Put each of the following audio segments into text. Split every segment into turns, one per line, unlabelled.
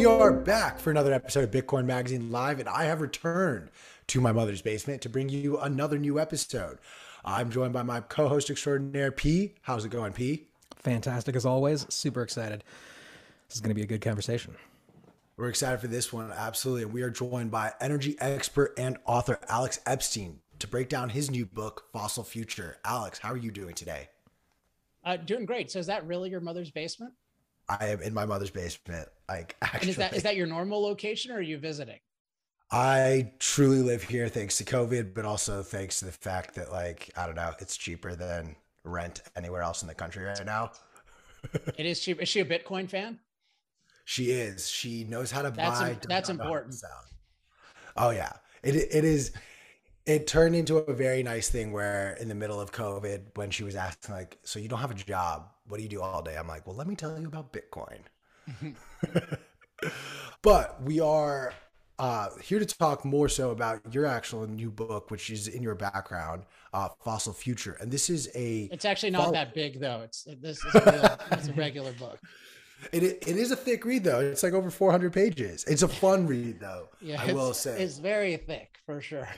We are back for another episode of Bitcoin Magazine Live, and I have returned to my mother's basement to bring you another new episode. I'm joined by my co host extraordinaire, P. How's it going, P?
Fantastic as always. Super excited. This is going to be a good conversation.
We're excited for this one, absolutely. And we are joined by energy expert and author Alex Epstein to break down his new book, Fossil Future. Alex, how are you doing today?
Uh, doing great. So is that really your mother's basement?
I am in my mother's basement. Like, actually,
and is that is that your normal location, or are you visiting?
I truly live here thanks to COVID, but also thanks to the fact that, like, I don't know, it's cheaper than rent anywhere else in the country right now.
it is cheap. Is she a Bitcoin fan?
She is. She knows how to
that's
buy.
Im- that's important.
Oh yeah, it it is. It turned into a very nice thing where in the middle of COVID, when she was asking like, "So you don't have a job? What do you do all day?" I'm like, "Well, let me tell you about Bitcoin." but we are uh, here to talk more so about your actual new book, which is in your background, uh, Fossil Future, and this is a.
It's actually not follow- that big though. It's this is a, real, it's a regular book.
It, it is a thick read though. It's like over 400 pages. It's a fun read though.
Yeah, I will say it's very thick for sure.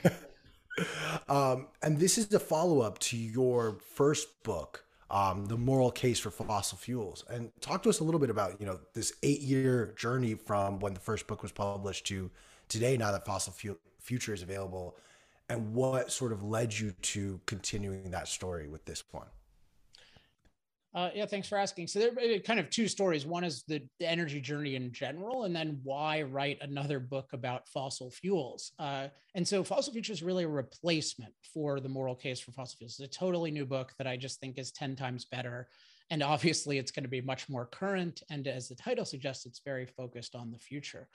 um, and this is the follow up to your first book, um, the moral case for fossil fuels. And talk to us a little bit about you know this eight year journey from when the first book was published to today. Now that fossil fuel future is available, and what sort of led you to continuing that story with this one.
Uh, yeah, thanks for asking. So there are kind of two stories. One is the, the, energy journey in general, and then why write another book about fossil fuels. Uh, and so Fossil Future is really a replacement for the moral case for fossil fuels. It's a totally new book that I just think is 10 times better. And obviously it's going to be much more current. And as the title suggests, it's very focused on the future.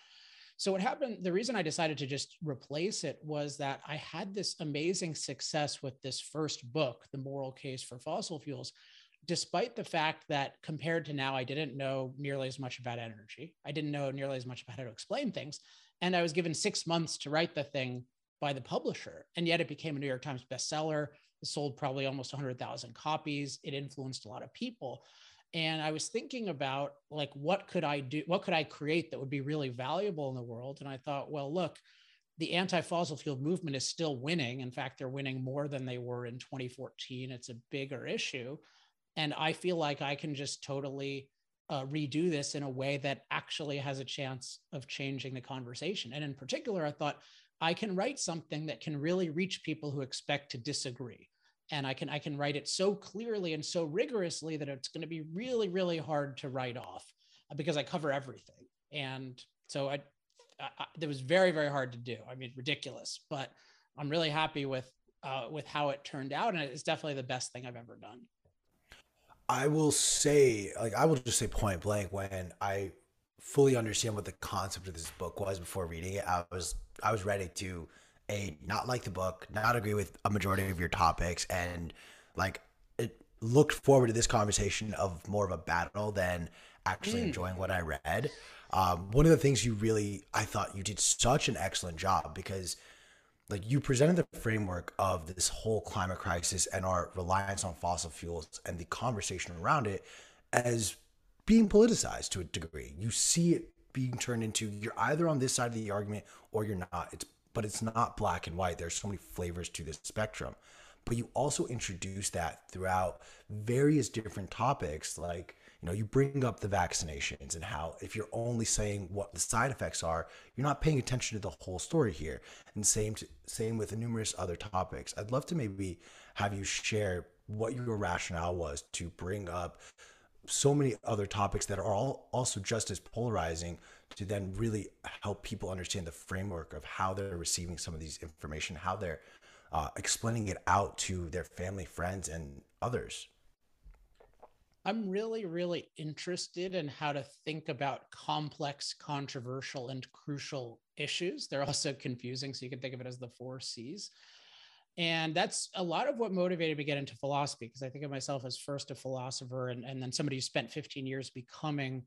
So what happened, the reason I decided to just replace it was that I had this amazing success with this first book, The Moral Case for Fossil Fuels despite the fact that compared to now, I didn't know nearly as much about energy. I didn't know nearly as much about how to explain things. And I was given six months to write the thing by the publisher. And yet it became a New York Times bestseller. It sold probably almost 100,000 copies. It influenced a lot of people. And I was thinking about like, what could I do? What could I create that would be really valuable in the world? And I thought, well, look, the anti-fossil fuel movement is still winning. In fact, they're winning more than they were in 2014. It's a bigger issue. And I feel like I can just totally uh, redo this in a way that actually has a chance of changing the conversation. And in particular, I thought I can write something that can really reach people who expect to disagree. And I can I can write it so clearly and so rigorously that it's going to be really really hard to write off uh, because I cover everything. And so I, I it was very very hard to do. I mean ridiculous, but I'm really happy with uh, with how it turned out, and it's definitely the best thing I've ever done.
I will say, like, I will just say point blank when I fully understand what the concept of this book was before reading it. I was I was ready to a not like the book, not agree with a majority of your topics, and like it looked forward to this conversation of more of a battle than actually mm. enjoying what I read. Um, one of the things you really, I thought you did such an excellent job because like you presented the framework of this whole climate crisis and our reliance on fossil fuels and the conversation around it as being politicized to a degree. You see it being turned into you're either on this side of the argument or you're not. It's but it's not black and white. There's so many flavors to this spectrum. But you also introduce that throughout various different topics like you know you bring up the vaccinations and how if you're only saying what the side effects are you're not paying attention to the whole story here. And same to, same with numerous other topics. I'd love to maybe have you share what your rationale was to bring up so many other topics that are all also just as polarizing to then really help people understand the framework of how they're receiving some of these information how they're uh, explaining it out to their family friends and others
I'm really, really interested in how to think about complex, controversial, and crucial issues. They're also confusing, so you can think of it as the four C's. And that's a lot of what motivated me to get into philosophy, because I think of myself as first a philosopher and, and then somebody who spent 15 years becoming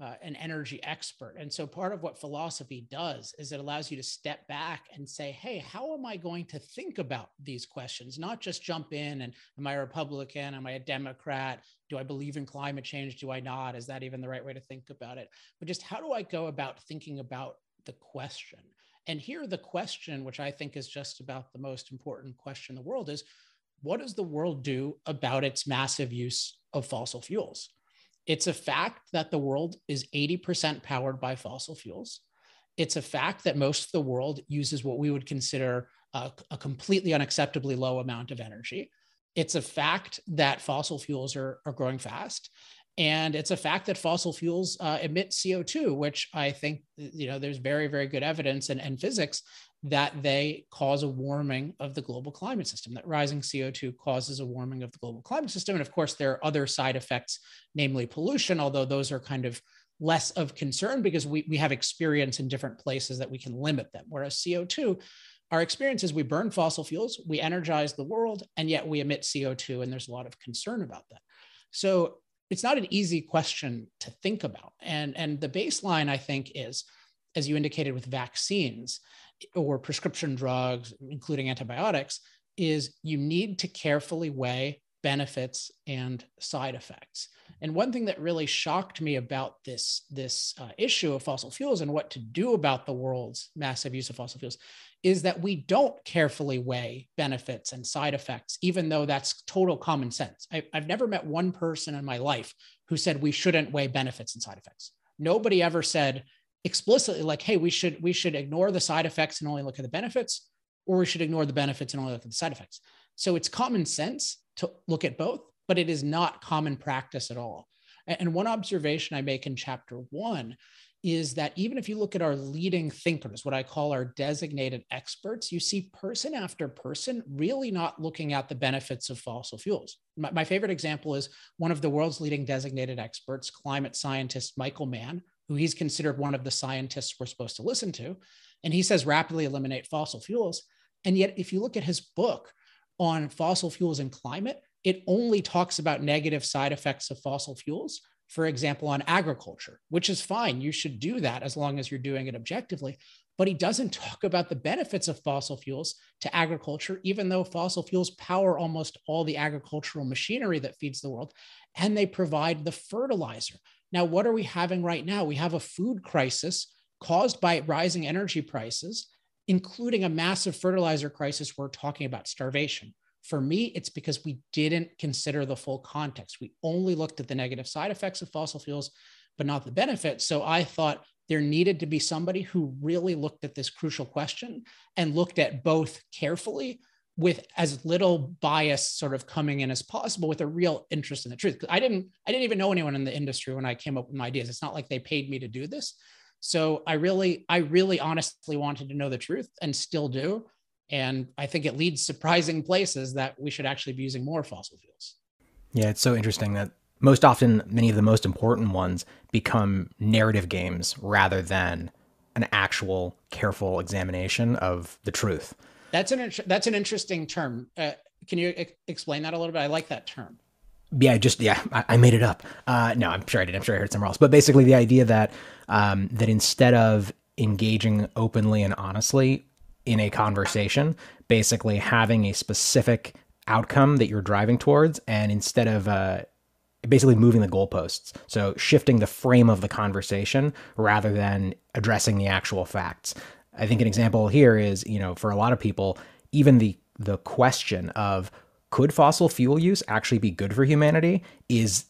uh, an energy expert. And so part of what philosophy does is it allows you to step back and say, hey, how am I going to think about these questions? Not just jump in and am I a Republican? Am I a Democrat? Do I believe in climate change? Do I not? Is that even the right way to think about it? But just how do I go about thinking about the question? And here, the question, which I think is just about the most important question in the world, is what does the world do about its massive use of fossil fuels? It's a fact that the world is 80% powered by fossil fuels. It's a fact that most of the world uses what we would consider a, a completely unacceptably low amount of energy. It's a fact that fossil fuels are, are growing fast. And it's a fact that fossil fuels uh, emit CO2, which I think, you know, there's very, very good evidence and, and physics that they cause a warming of the global climate system, that rising CO2 causes a warming of the global climate system. And of course, there are other side effects, namely pollution, although those are kind of less of concern because we, we have experience in different places that we can limit them. Whereas CO2, our experience is we burn fossil fuels, we energize the world, and yet we emit CO2. And there's a lot of concern about that. So it's not an easy question to think about. And, and the baseline, I think, is as you indicated with vaccines, or prescription drugs, including antibiotics, is you need to carefully weigh benefits and side effects. And one thing that really shocked me about this, this uh, issue of fossil fuels and what to do about the world's massive use of fossil fuels is that we don't carefully weigh benefits and side effects, even though that's total common sense. I, I've never met one person in my life who said we shouldn't weigh benefits and side effects. Nobody ever said explicitly like, hey, we should we should ignore the side effects and only look at the benefits, or we should ignore the benefits and only look at the side effects. So it's common sense to look at both, but it is not common practice at all. And one observation I make in chapter one is that even if you look at our leading thinkers, what I call our designated experts, you see person after person really not looking at the benefits of fossil fuels. My, my, favorite example is one of the world's leading designated experts, climate scientist Michael Mann, who he's considered one of the scientists we're supposed to listen to. And he says rapidly eliminate fossil fuels. And yet, if you look at his book on fossil fuels and climate, it only talks about negative side effects of fossil fuels, for example, on agriculture, which is fine. You should do that as long as you're doing it objectively. But he doesn't talk about the benefits of fossil fuels to agriculture, even though fossil fuels power almost all the agricultural machinery that feeds the world, and they provide the fertilizer. Now, what are we having right now? We have a food crisis caused by rising energy prices, including a massive fertilizer crisis. We're talking about starvation. For me, it's because we didn't consider the full context. We only looked at the negative side effects of fossil fuels, but not the benefits. So I thought there needed to be somebody who really looked at this crucial question and looked at both carefully with as little bias sort of coming in as possible with a real interest in the truth. I didn't I didn't even know anyone in the industry when I came up with my ideas. It's not like they paid me to do this. So I really I really honestly wanted to know the truth and still do. And I think it leads surprising places that we should actually be using more fossil fuels.
Yeah, it's so interesting that most often many of the most important ones become narrative games rather than an actual careful examination of the truth.
That's an that's an interesting term. Uh, can you e- explain that a little bit? I like that term.
Yeah, just yeah, I, I made it up. Uh, no, I'm sure I did. I'm sure I heard somewhere else. But basically, the idea that um, that instead of engaging openly and honestly in a conversation, basically having a specific outcome that you're driving towards, and instead of uh, basically moving the goalposts. So shifting the frame of the conversation rather than addressing the actual facts. I think an example here is, you know, for a lot of people, even the the question of could fossil fuel use actually be good for humanity is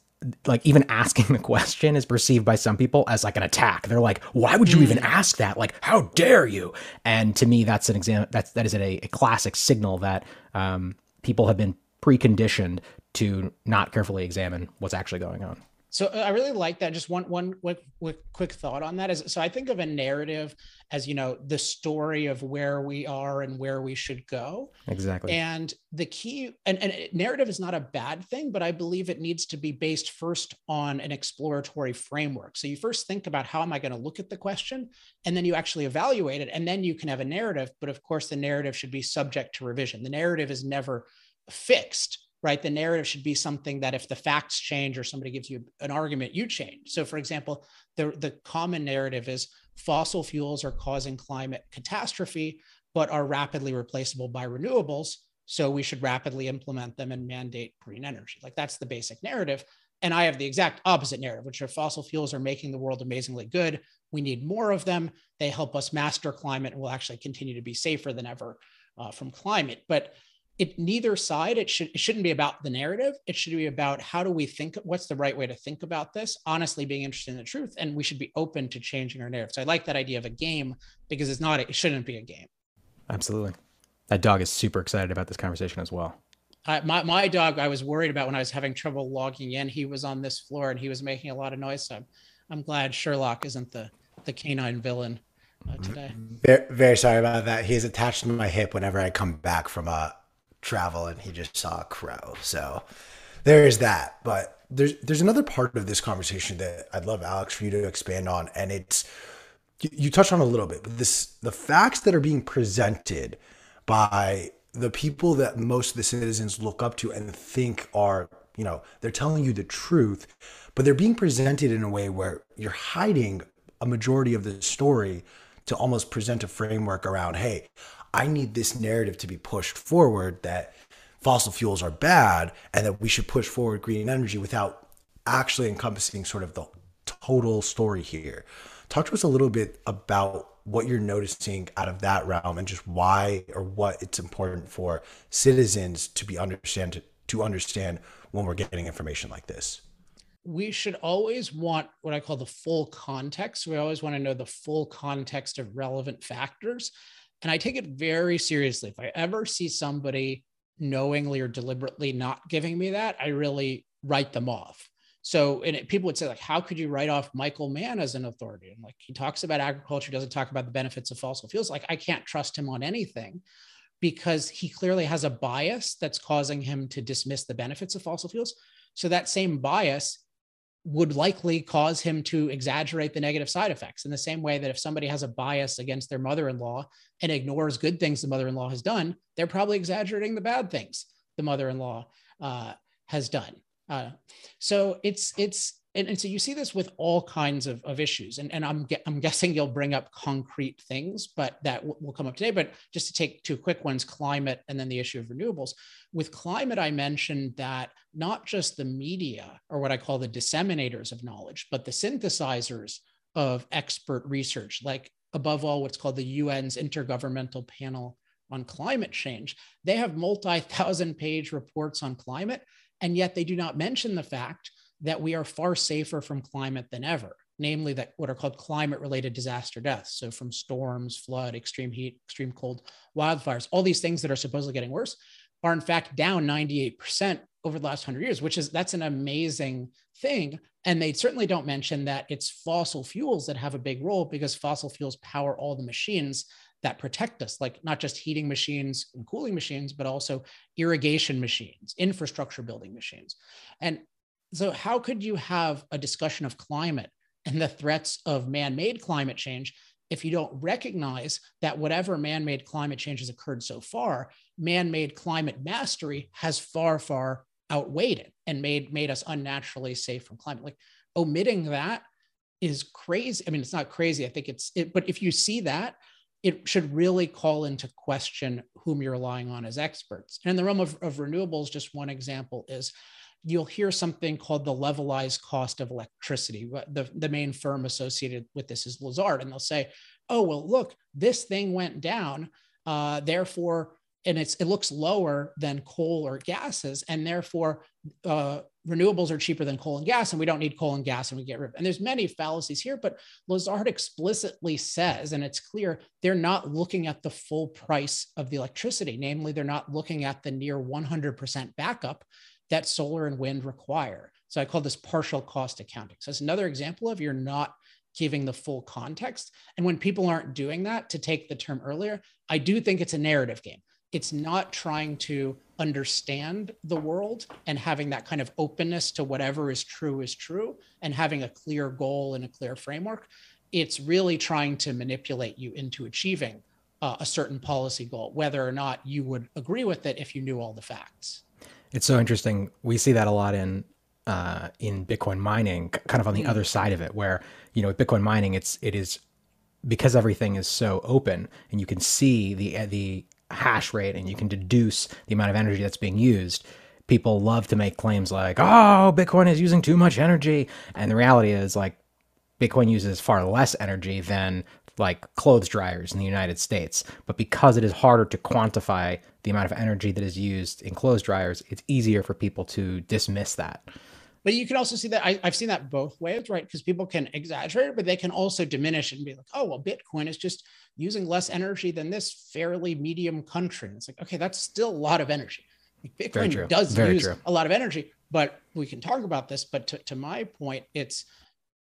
like even asking the question is perceived by some people as like an attack. They're like, "Why would you mm. even ask that? Like, how dare you?" And to me, that's an example. That's that is a, a classic signal that um, people have been preconditioned to not carefully examine what's actually going on.
So uh, I really like that. Just one one quick, quick quick thought on that is so I think of a narrative as you know the story of where we are and where we should go.
Exactly.
And the key and, and narrative is not a bad thing, but I believe it needs to be based first on an exploratory framework. So you first think about how am I going to look at the question, and then you actually evaluate it, and then you can have a narrative. But of course, the narrative should be subject to revision. The narrative is never fixed right? The narrative should be something that if the facts change or somebody gives you an argument, you change. So, for example, the, the common narrative is fossil fuels are causing climate catastrophe, but are rapidly replaceable by renewables. So, we should rapidly implement them and mandate green energy. Like, that's the basic narrative. And I have the exact opposite narrative, which are fossil fuels are making the world amazingly good. We need more of them. They help us master climate and will actually continue to be safer than ever uh, from climate. But it neither side it should it shouldn't be about the narrative. It should be about how do we think what's the right way to think about this honestly being interested in the truth and we should be open to changing our narrative. So i like that idea of a game because it's not it shouldn't be a game.
Absolutely. That dog is super excited about this conversation as well.
I, my, my dog i was worried about when i was having trouble logging in. He was on this floor and he was making a lot of noise. So i'm, I'm glad sherlock isn't the the canine villain uh, today.
Very, very sorry about that. He's attached to my hip whenever i come back from a travel and he just saw a crow. So there is that. But there's there's another part of this conversation that I'd love Alex for you to expand on, and it's you, touched on a little bit, but this the facts that are being presented by the people that most of the citizens look up to and think are you know they're telling you the truth but they're being presented in a way where you're hiding a majority of the story to almost present a framework around hey I need this narrative to be pushed forward that fossil fuels are bad and that we should push forward green energy without actually encompassing sort of the total story here. Talk to us a little bit about what you're noticing out of that realm and just why or what it's important for citizens to be understand to understand when we're getting information like this
we should always want what I call the full context. We always want to know the full context of relevant factors. And I take it very seriously. If I ever see somebody knowingly or deliberately not giving me that, I really write them off. So, and it, people would say, like, how could you write off Michael Mann as an authority? And like, he talks about agriculture, doesn't talk about the benefits of fossil fuels. Like, I can't trust him on anything because he clearly has a bias that's causing him to dismiss the benefits of fossil fuels. So, that same bias would likely cause him to exaggerate the negative side effects in the same way that if somebody has a bias against their mother-in-law and ignores good things the mother-in-law has done they're probably exaggerating the bad things the mother-in-law uh, has done. Uh, so it's it's and, and, so you see this with all kinds of, of issues. And, and I'm, I'm guessing you'll bring up concrete things but that w- will come up today. But just to take two quick ones climate and then the issue of renewables. With climate i mentioned that not just the media or what i call the disseminators of knowledge but the synthesizers of expert research like above all what's called the un's intergovernmental panel on climate change. They have multi-thousand page reports on climate and yet they do not mention the fact that we are far safer from climate than ever, namely that what are called climate related disaster deaths. So from storms, flood, extreme heat, extreme cold, wildfires, all these things that are supposedly getting worse are in fact down 98% over the last 100 years, which is that's an amazing thing. And they certainly don't mention that it's fossil fuels that have a big role because fossil fuels power all the machines that protect us, like not just heating machines and cooling machines, but also irrigation machines, infrastructure building machines. And so, how could you have a discussion of climate and the threats of man made climate change if you don't recognize that whatever man made climate change has occurred so far, man made climate mastery has far, far outweighed it and made, made us unnaturally safe from climate? Like, omitting that is crazy. I mean, it's not crazy. I think it's, it, but if you see that, it should really call into question whom you're relying on as experts. And in the realm of, of renewables, just one example is you'll hear something called the levelized cost of electricity. The, the main firm associated with this is Lazard, and they'll say, oh, well, look, this thing went down. Uh, therefore, and it's it looks lower than coal or gases, and therefore uh, renewables are cheaper than coal and gas, and we don't need coal and gas, and we get rid of. And there's many fallacies here, but Lazard explicitly says, and it's clear they're not looking at the full price of the electricity. Namely, they're not looking at the near 100% backup that solar and wind require. So I call this partial cost accounting. So it's another example of you're not giving the full context. And when people aren't doing that, to take the term earlier, I do think it's a narrative game. It's not trying to understand the world and having that kind of openness to whatever is true is true and having a clear goal and a clear framework. It's really trying to manipulate you into achieving uh, a certain policy goal, whether or not you would agree with it if you knew all the facts.
It's so interesting. We see that a lot in uh, in Bitcoin mining, kind of on the other side of it, where you know with Bitcoin mining, it's it is because everything is so open and you can see the the hash rate and you can deduce the amount of energy that's being used. People love to make claims like, "Oh, Bitcoin is using too much energy," and the reality is like Bitcoin uses far less energy than like clothes dryers in the United States. But because it is harder to quantify the amount of energy that is used in clothes dryers, it's easier for people to dismiss that.
But you can also see that I, have seen that both ways, right? Because people can exaggerate, but they can also diminish and be like, oh, well, Bitcoin is just using less energy than this fairly medium country. And it's like, okay, that's still a lot of energy. Like Bitcoin does Very use true. a lot of energy, but we can talk about this. But to, to my point, it's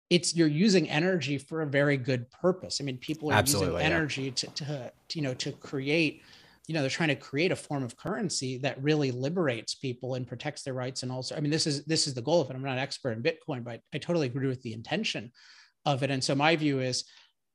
it's you're using energy for a very good purpose. I mean, people are Absolutely, using energy yeah. to, to, to, you know, to create, you know, they're trying to create a form of currency that really liberates people and protects their rights. And also, I mean, this is, this is the goal of it. I'm not an expert in Bitcoin, but I totally agree with the intention of it. And so my view is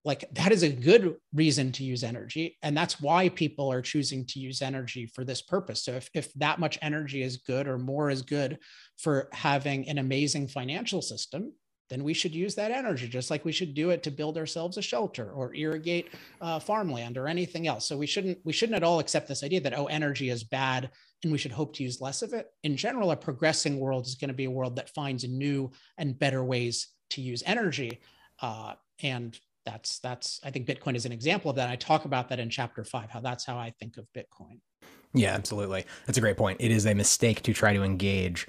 like, that is a good reason to use energy. And that's why people are choosing to use energy for this purpose. So if, if that much energy is good or more is good for having an amazing financial system, then we should use that energy just like we should do it to build ourselves a shelter or irrigate uh, farmland or anything else. So we shouldn't we shouldn't at all accept this idea that oh energy is bad and we should hope to use less of it. In general a progressing world is going to be a world that finds new and better ways to use energy. Uh, and that's that's i think bitcoin is an example of that. I talk about that in chapter five how that's how i think of bitcoin.
Yeah absolutely. That's a great point. It is a mistake to try to engage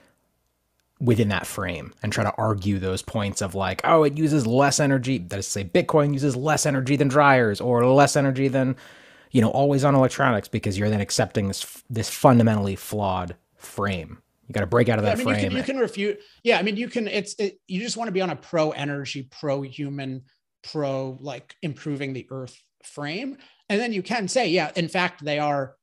within that frame and try to argue those points of like, oh, it uses less energy. That is to say, Bitcoin uses less energy than dryers or less energy than, you know, always on electronics because you're then accepting this this fundamentally flawed frame. You got to break out of that
yeah, I
mean,
frame. You can, you can, refute. Yeah, I mean, you can. It's it, you just want to be on a pro energy, pro human, pro like improving the Earth frame, and then you can say, yeah, in fact, they are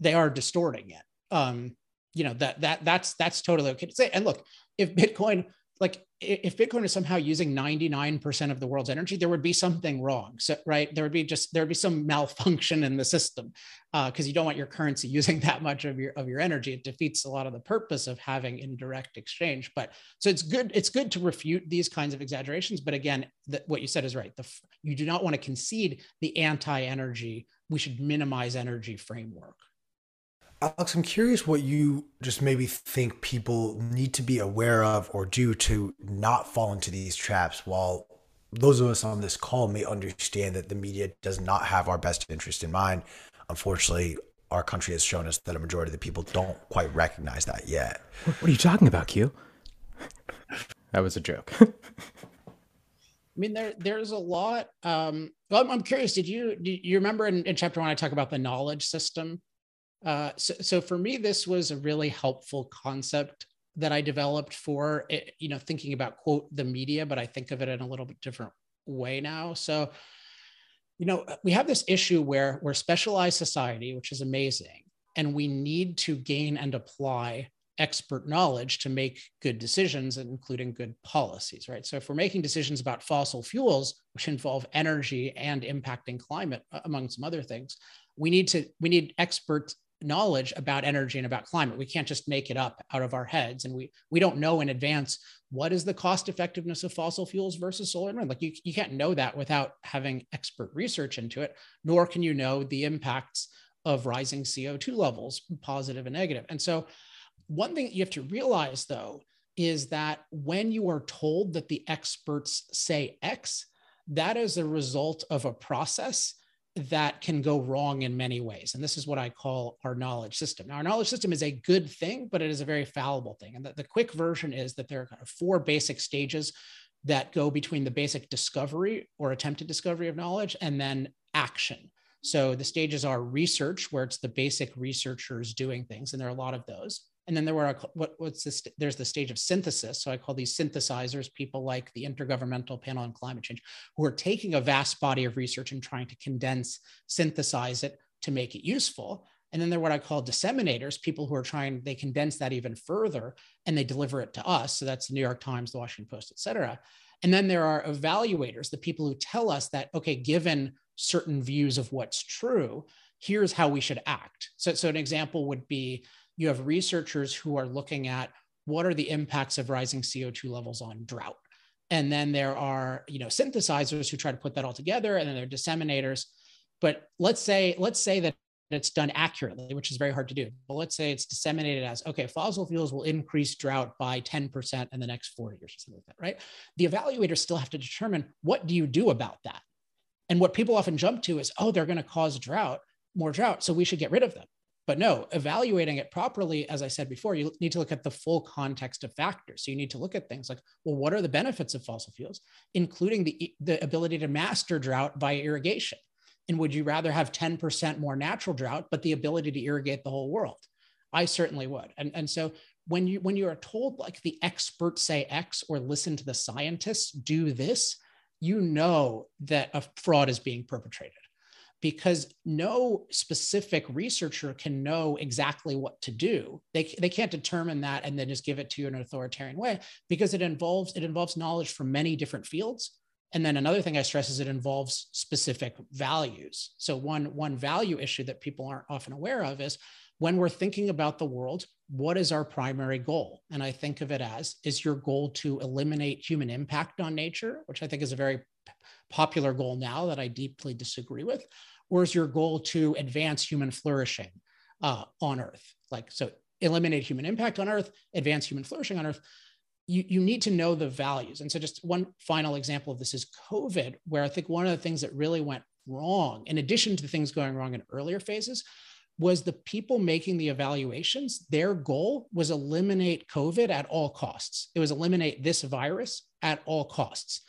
they are distorting it. Um, you know that that that's that's totally okay to say. And look if bitcoin like if bitcoin is somehow using 99% of the world's energy there would be something wrong. So right? There would be just there would be some malfunction in the system because uh, you don't want your currency using that much of your of your energy. It defeats a lot of the purpose of having indirect exchange. But so it's good it's good to refute these kinds of exaggerations. But again the, what you said is right. The, you do not want to concede the anti-energy we should minimize energy framework
Alex, I'm curious what you just maybe think people need to be aware of or do to not fall into these traps while those of us on this call may understand that the media does not have our best interest in mind. Unfortunately, our country has shown us that a majority of the people don't quite recognize that yet.
What are you talking about, Q? that was a joke.
I mean, there there's a lot. Um, well, I'm, I'm curious. Did you do you remember in, in chapter one I talk about the knowledge system? Uh, so, so for me, this was a really helpful concept that I developed for it, eh, you know thinking about quote the media, but I think of it in a little bit different way now. So, you know, we have this issue where we're specialized society, which is amazing, and we need to gain and apply expert knowledge to make good decisions, including good policies, right? So if we're making decisions about fossil fuels, which involve energy and impacting climate, among some other things, we need to we need expert knowledge about energy and about climate. We can't just make it up out of our heads. And we we don't know in advance what is the cost effectiveness of fossil fuels versus solar and wind. Like you, you can't know that without having expert research into it, nor can you know the impacts of rising CO2 levels, positive and negative. And so one thing you have to realize though is that when you are told that the experts say X, that is a result of a process that can go wrong in many ways. And this is what I call our knowledge system. Now, our knowledge system is a good thing, but it is a very fallible thing. And the, the quick version is that there are kind of four basic stages that go between the basic discovery or attempted discovery of knowledge and then action. So the stages are research, where it's the basic researchers doing things, and there are a lot of those. And then there were what, what's this? There's the stage of synthesis. So I call these synthesizers people like the Intergovernmental Panel on Climate Change, who are taking a vast body of research and trying to condense, synthesize it to make it useful. And then they're what I call disseminators, people who are trying, they condense that even further and they deliver it to us. So that's the New York Times, the Washington Post, et cetera. And then there are evaluators, the people who tell us that, okay, given certain views of what's true, here's how we should act. So, so an example would be you have researchers who are looking at what are the impacts of rising CO2 levels on drought. And then there are, you know, synthesizers who try to put that all together, and then there are disseminators. But let's say, let's say that it's done accurately, which is very hard to do. But let's say it's disseminated as okay, fossil fuels will increase drought by 10% in the next 40 years or something like that, right? The evaluators still have to determine what do you do about that? And what people often jump to is, oh, they're going to cause drought, more drought. So we should get rid of them. But no, evaluating it properly, as I said before, you need to look at the full context of factors. So you need to look at things like, well, what are the benefits of fossil fuels, including the, the ability to master drought by irrigation? And would you rather have 10% more natural drought, but the ability to irrigate the whole world? I certainly would. And, and so when you when you are told like the experts say X or listen to the scientists do this, you know that a fraud is being perpetrated because no specific researcher can know exactly what to do. They, they can't determine that and then just give it to you in an authoritarian way because it involves it involves knowledge from many different fields. And then another thing I stress is it involves specific values. So one one value issue that people aren't often aware of is when we're thinking about the world, what is our primary goal? And I think of it as is your goal to eliminate human impact on nature, which I think is a very popular goal now that I deeply disagree with, or is your goal to advance human flourishing uh, on Earth? Like, so eliminate human impact on Earth, advance human flourishing on Earth. You, you need to know the values. And so, just one final example of this is COVID, where I think one of the things that really went wrong, in addition to things going wrong in earlier phases, was the people making the evaluations, their goal was eliminate COVID at all costs. It was eliminate this virus at all costs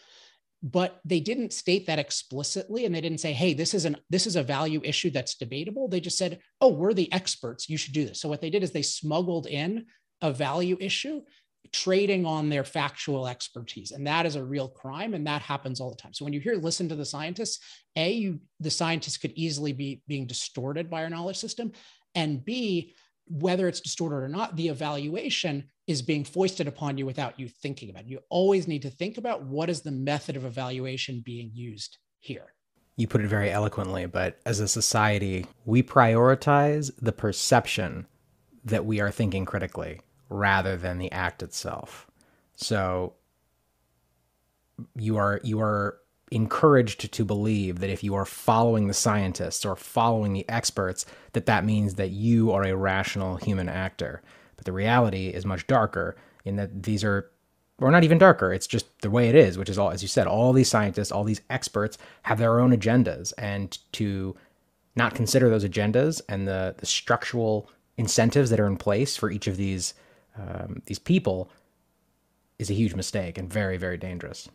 but they didn't state that explicitly and they didn't say hey this is an this is a value issue that's debatable. They just said oh we're the experts. You should do this. So what they did is they smuggled in a value issue trading on their factual expertise and that is a real crime and that happens all the time. So when you hear listen to the scientists a you the scientists could easily be being distorted by our knowledge system and b whether it's distorted or not, the evaluation is being foisted upon you without you thinking about it. You always need to think about what is the method of evaluation being used here.
You put it very eloquently, but as a society, we prioritize the perception that we are thinking critically rather than the act itself. So you are you are encouraged to believe that if you are following the scientists or following the experts, that that means that you are a rational human actor. But the reality is much darker in that these are, or not even darker, it's just the way it is, which is all, as you said, all these scientists, all these experts have their own agendas. And to not consider those agendas and the, the structural incentives that are in place for each of these, um, these people is a huge mistake and very, very dangerous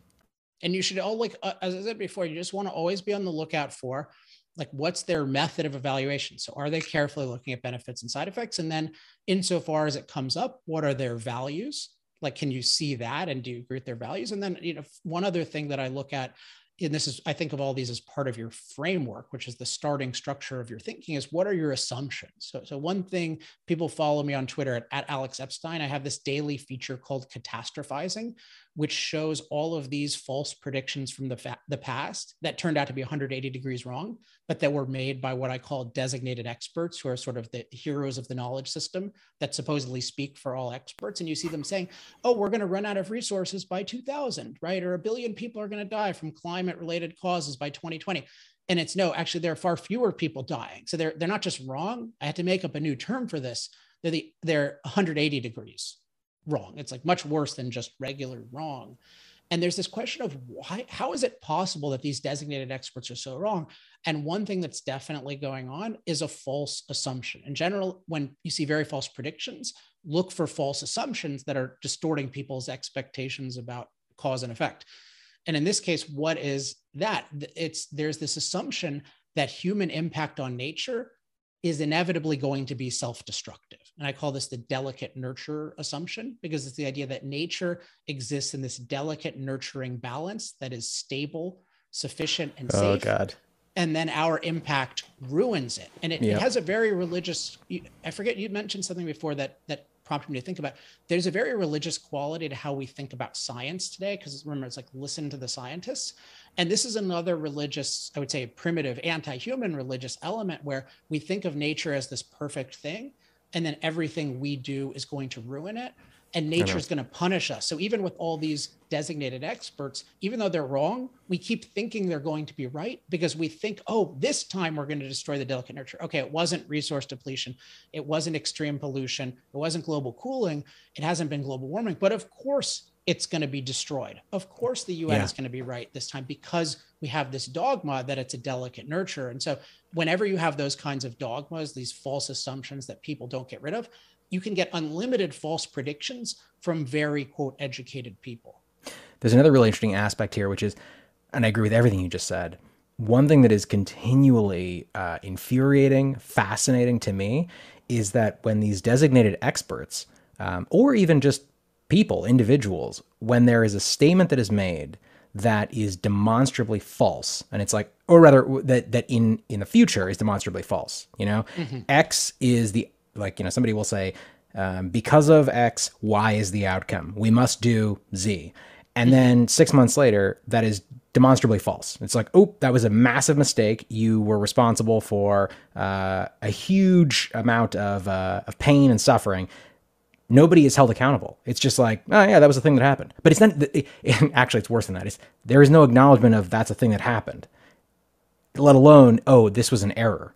and you should all like uh, as i said before you just want to always be on the lookout for like what's their method of evaluation? So are they carefully looking at benefits and side effects? And then insofar as it comes up what are their values? Like can you see that? And do you agree with their values? And then you know one other thing that i look at and this is i think of all these as part of your framework which is the starting structure of your thinking is what are your assumptions? So, so one thing people follow me on twitter at, at alex epstein. I have this daily feature called catastrophizing which shows all of these false predictions from the, fa- the past that turned out to be 180 degrees wrong, but that were made by what I call designated experts, who are sort of the heroes of the knowledge system that supposedly speak for all experts. And you see them saying, oh, we're going to run out of resources by 2000, right? Or a billion people are going to die from climate related causes by 2020 and it's no actually there are far fewer people dying. So they're they're not just wrong. I had to make up a new term for this. They're the they're 180 degrees wrong. It's like much worse than just regular wrong. And there's this question of why, how is it possible that these designated experts are so wrong? And one thing that's definitely going on is a false assumption. In general, when you see very false predictions, look for false assumptions that are distorting people's expectations about cause and effect. And in this case, what is that? It's there's this assumption that human impact on nature is inevitably going to be self destructive. And I call this the delicate nurture assumption because it's the idea that nature exists in this delicate nurturing balance that is stable, sufficient, and oh, safe.
Oh, God.
And then our impact ruins it. And it, yep. it has a very religious, I forget, you mentioned something before that, that prompted me to think about. There's a very religious quality to how we think about science today, because remember, it's like listen to the scientists. And this is another religious, I would say, primitive, anti human religious element where we think of nature as this perfect thing. and then everything we do is going to ruin it and nature is going to punish us. So even with all these designated experts, even though they're wrong, we keep thinking they're going to be right because we think, oh, this time we're going to destroy the delicate nurture. Okay, it wasn't resource depletion, it wasn't extreme pollution, it wasn't global cooling, it hasn't been global warming, but of course it's going to be destroyed. Of course the UN yeah. is going to be right this time because we have this dogma that it's a delicate nurture. And so whenever you have those kinds of dogmas, these false assumptions that people don't get rid of, you can get unlimited false predictions from very quote educated people.
There's another really interesting aspect here, which is, and I agree with everything you just said. One thing that is continually uh, infuriating, fascinating to me is that when these designated experts, um, or even just people, individuals, when there is a statement that is made that is demonstrably false, and it's like, or rather, that that in in the future is demonstrably false. You know, mm-hmm. X is the like you know somebody will say um, because of X, Y is the outcome. We must do Z. And then six months later, that is demonstrably false. It's like, oh, that was a massive mistake. You were responsible for uh, a huge amount of, uh, of pain and suffering. Nobody is held accountable. It's just like, oh yeah, that was a thing that happened. But it's not. It, actually, it's worse than that. It's, there is no acknowledgement of that's a thing that happened. Let alone, oh, this was an error.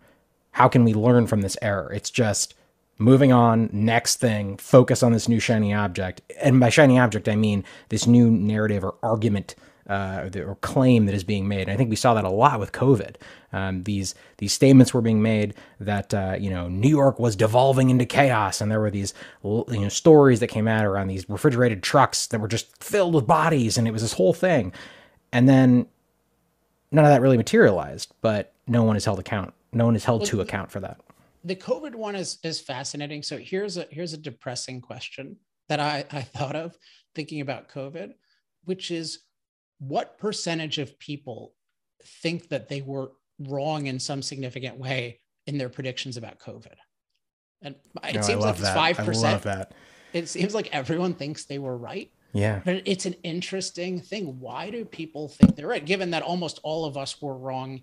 How can we learn from this error? It's just moving on, next thing, focus on this new shiny object. And by shiny object, I mean this new narrative or argument uh, or claim that is being made. And I think we saw that a lot with COVID. Um, these these statements were being made that uh, you know New York was devolving into chaos, and there were these you know stories that came out around these refrigerated trucks that were just filled with bodies, and it was this whole thing. And then none of that really materialized, but no one is held account. No one is held to account for that
the COVID one is is fascinating. So here's a here's a depressing question that I, I thought of thinking about COVID, which is what percentage of people think that they were wrong in some significant way in their predictions about COVID? And it no, seems like it's five percent. It seems like everyone thinks they were right.
Yeah.
But it's an interesting thing. Why do people think they're right? Given that almost all of us were wrong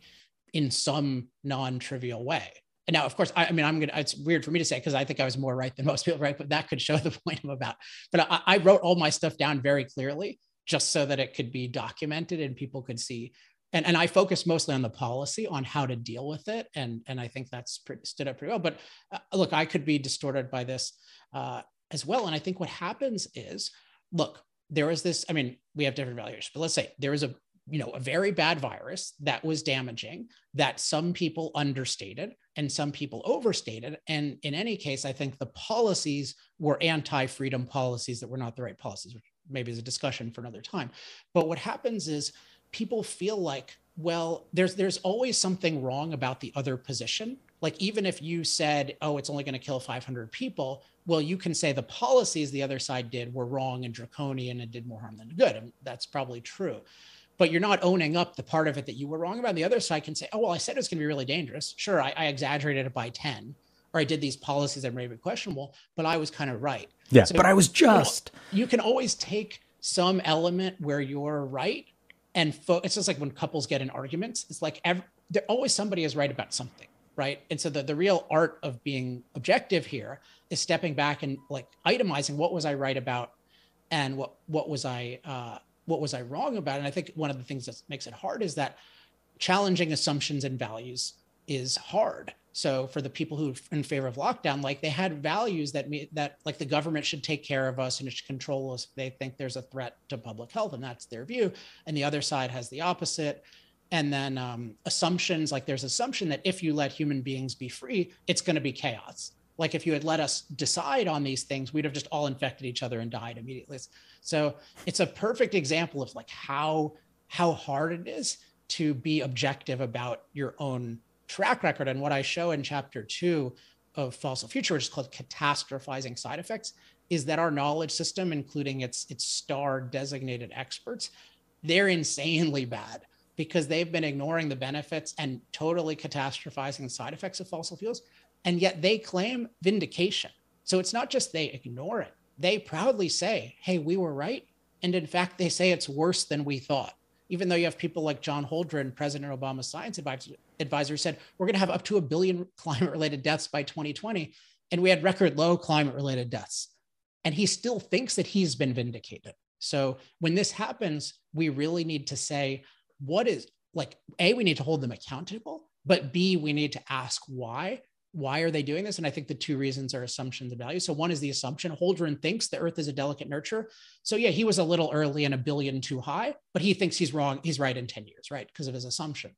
in some non-trivial way. And now, of course, I, I, mean, I'm gonna. It's weird for me to say because I think I was more right than most people, right? But that could show the point I'm about. But I, I wrote all my stuff down very clearly, just so that it could be documented and people could see. And, and I focus mostly on the policy, on how to deal with it, and and I think that's pretty, stood up pretty well. But uh, look, I could be distorted by this uh, as well. And I think what happens is, look, there is this. I mean, we have different values, but let's say there is a you know a very bad virus that was damaging that some people understated and some people overstated and in any case i think the policies were anti-freedom policies that were not the right policies which maybe is a discussion for another time but what happens is people feel like well there's there's always something wrong about the other position like even if you said oh it's only going to kill 500 people well you can say the policies the other side did were wrong and draconian and did more harm than good and that's probably true but you're not owning up the part of it that you were wrong about. The other side can say, oh, well, I said it was going to be really dangerous. Sure, I, I, exaggerated it by 10, or I did these policies that may be questionable, but I was kind of right.
Yeah, so, but I was just.
You, know, you can always take some element where you're right and fo- it's just like when couples get in arguments, it's like every, there always somebody is right about something. Right. And so the, the real art of being objective here is stepping back and like itemizing what was I right about and what what was I uh, what was I wrong about? And I think one of the things that makes it hard is that challenging assumptions and values is hard. So for the people who are in favor of lockdown, like they had values that that like the government should take care of us and it should control us. They think there's a threat to public health, and that's their view. And the other side has the opposite. And then um, assumptions like there's assumption that if you let human beings be free, it's going to be chaos like if you had let us decide on these things we'd have just all infected each other and died immediately so it's a perfect example of like how how hard it is to be objective about your own track record and what i show in chapter two of fossil future which is called catastrophizing side effects is that our knowledge system including its its star designated experts they're insanely bad because they've been ignoring the benefits and totally catastrophizing the side effects of fossil fuels and yet they claim vindication. So it's not just they ignore it, they proudly say, hey, we were right. And in fact, they say it's worse than we thought. Even though you have people like John Holdren, President Obama's science advisor, said, we're going to have up to a billion climate related deaths by 2020. and we had record low climate related deaths. And he still thinks that he's been vindicated. So when this happens, we really need to say, what is like, A, we need to hold them accountable, but B, we need to ask why. Why are they doing this? And I think the two reasons are assumptions and value. So one is the assumption. Holdren thinks the Earth is a delicate nurture. So yeah, he was a little early and a billion too high, but he thinks he's wrong. He's right in 10 years, right? Because of his assumption.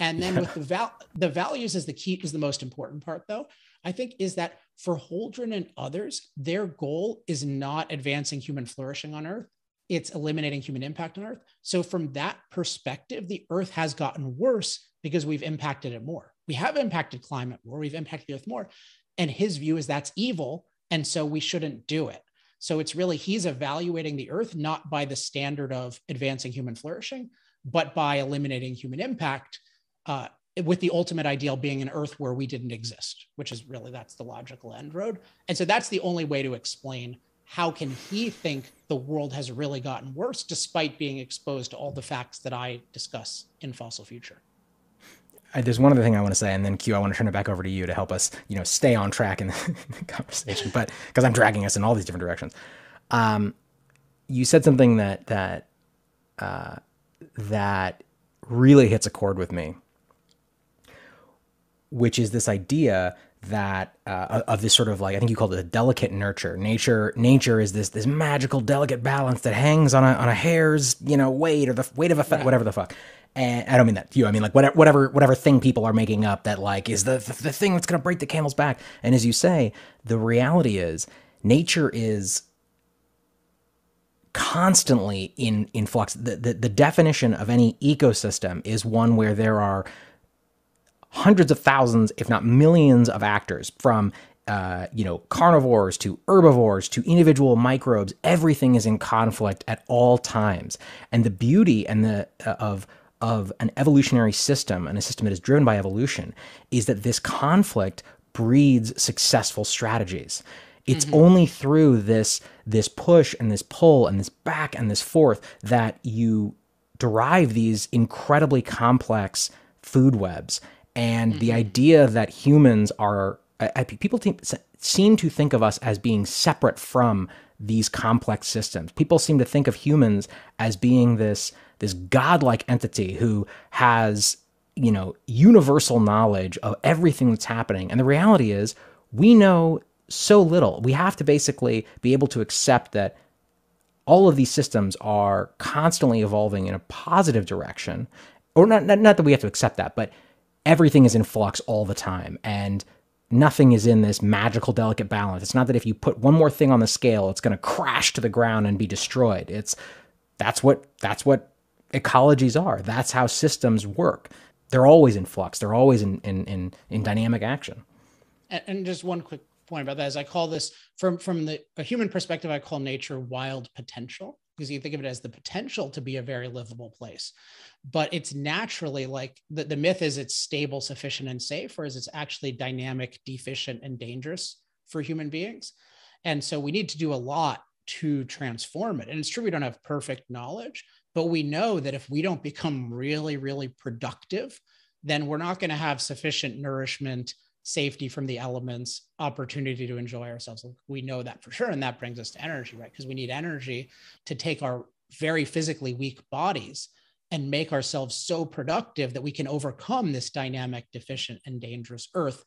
And then with the val the values is the key is the most important part though. I think is that for Holdren and others, their goal is not advancing human flourishing on Earth. It's eliminating human impact on Earth. So from that perspective, the Earth has gotten worse because we've impacted it more. We have impacted climate more, we've impacted the Earth more. And his view is that's evil. And so we shouldn't do it. So it's really, he's evaluating the Earth not by the standard of advancing human flourishing, but by eliminating human impact uh, with the ultimate ideal being an earth where we didn't exist which is really that's the logical end road and so that's the only way to explain how can he think the world has really gotten worse despite being exposed to all the facts that i discuss in fossil future
I, there's one other thing I want to say, and then Q, I want to turn it back over to you to help us, you know, stay on track in the, conversation. But because I'm dragging us in all these different directions, um, you said something that that uh, that really hits a chord with me, which is this idea that uh, of this sort of like I think you called it a delicate nurture. Nature nature is this this magical delicate balance that hangs on a on a hair's you know weight or the weight of a fe- whatever the fuck. And I don't mean that you. I mean like whatever whatever whatever thing people are making up that like is the the, the thing that's going to break the camel's back. And as you say, the reality is nature is constantly in in flux. The, the the definition of any ecosystem is one where there are hundreds of thousands, if not millions, of actors from uh, you know carnivores to herbivores to individual microbes. Everything is in conflict at all times, and the beauty and the uh, of of an evolutionary system and a system that is driven by evolution is that this conflict breeds successful strategies. It's mm-hmm. only through this this push and this pull and this back and this forth that you derive these incredibly complex food webs and mm-hmm. the idea that humans are people seem to think of us as being separate from these complex systems. People seem to think of humans as being this this godlike entity who has you know universal knowledge of everything that's happening. And the reality is, we know so little. We have to basically be able to accept that all of these systems are constantly evolving in a positive direction, or not, not, not that we have to accept that, but everything is in flux all the time. And nothing is in this magical, delicate balance. It's not that if you put one more thing on the scale, it's going to crash to the ground and be destroyed. It's that's what that's what ecologies are. That's how systems work. They're always in flux. They're always in in in, in dynamic action.
And just one quick point about that is I call this from from the a human perspective, I call nature wild potential because you think of it as the potential to be a very livable place. But it's naturally like the, the myth is it's stable, sufficient, and safe, whereas it's actually dynamic, deficient, and dangerous for human beings. And so we need to do a lot to transform it. And it's true we don't have perfect knowledge, but we know that if we don't become really, really productive, then we're not going to have sufficient nourishment safety from the elements, opportunity to enjoy ourselves. We know that for sure. And that brings us to energy, right? Because we need energy to take our very physically weak bodies and make ourselves so productive that we can overcome this dynamic, deficient, and dangerous earth,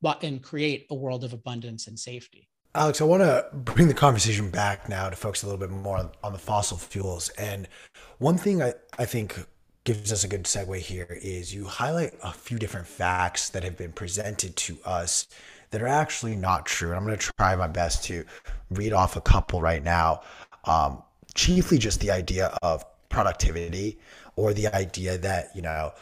but and create a world of abundance and safety.
Alex, I want to bring the conversation back now to focus a little bit more on the fossil fuels. And one thing I, I think gives us a good segue here is you highlight a few different facts that have been presented to us that are actually not true. And I'm going to try my best to read off a couple right now. Um, chiefly just the idea of productivity or the idea that, you know,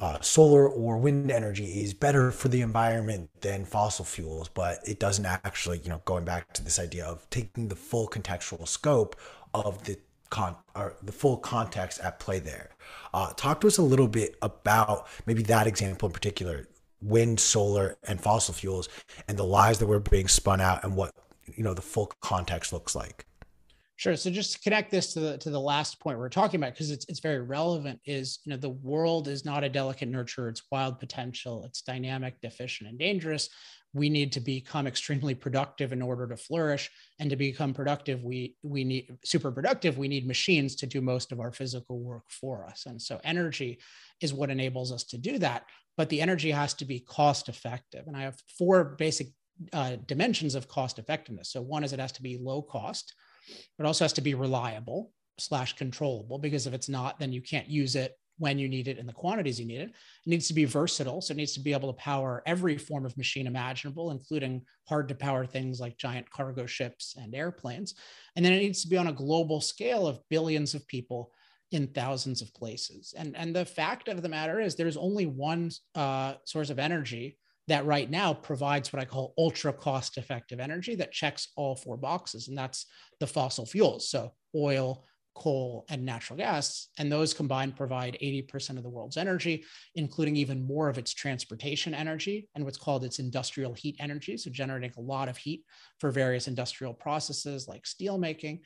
uh, solar or wind energy is better for the environment than fossil fuels, but it doesn't actually, you know, going back to this idea of taking the full contextual scope of the con or the full context at play there. Uh, talk to us a little bit about maybe that example in particular, wind, solar, and fossil fuels, and the lies that were being spun out, and what you know the full context looks like.
Sure. So just to connect this to the to the last point we're talking about, because it's it's very relevant, is you know the world is not a delicate nurture, it's wild potential, it's dynamic, deficient, and dangerous. We need to become extremely productive in order to flourish. And to become productive, we we need super productive, we need machines to do most of our physical work for us. And so energy is what enables us to do that. But the energy has to be cost effective. And I have four basic uh, dimensions of cost effectiveness. So one is it has to be low cost but also has to be reliable slash controllable because if it's not, then you can't use it when you need it in the quantities you need it. It needs to be versatile. So it needs to be able to power every form of machine imaginable, including hard to power things like giant cargo ships and airplanes. And then it needs to be on a global scale of billions of people in thousands of places. And, and the fact of the matter is there's only one uh, source of energy that right now provides what I call ultra cost effective energy that checks all four boxes, and that's the fossil fuels. So, oil, coal, and natural gas. And those combined provide 80% of the world's energy, including even more of its transportation energy and what's called its industrial heat energy. So, generating a lot of heat for various industrial processes like steel making.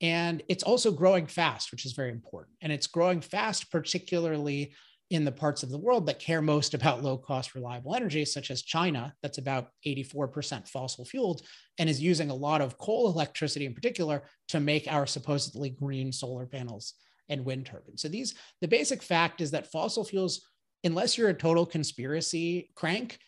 And it's also growing fast, which is very important. And it's growing fast, particularly in the parts of the world that care most about low cost, reliable energy, such as China, that's about 84% fossil fueled and is using a lot of coal electricity in particular to make our supposedly green solar panels and wind turbines. So, these, the basic fact is that fossil fuels, unless you're a total conspiracy crank,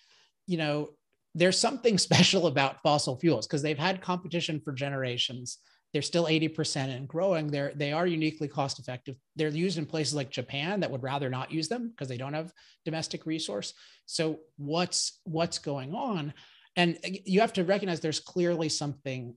you know, there's something special about fossil fuels because they've had competition for generations they're still 80% and growing. They're they are uniquely cost effective. They're used in places like Japan that would rather not use them because they don't have domestic resource. So what's what's going on? And uh, you have to recognize there's clearly something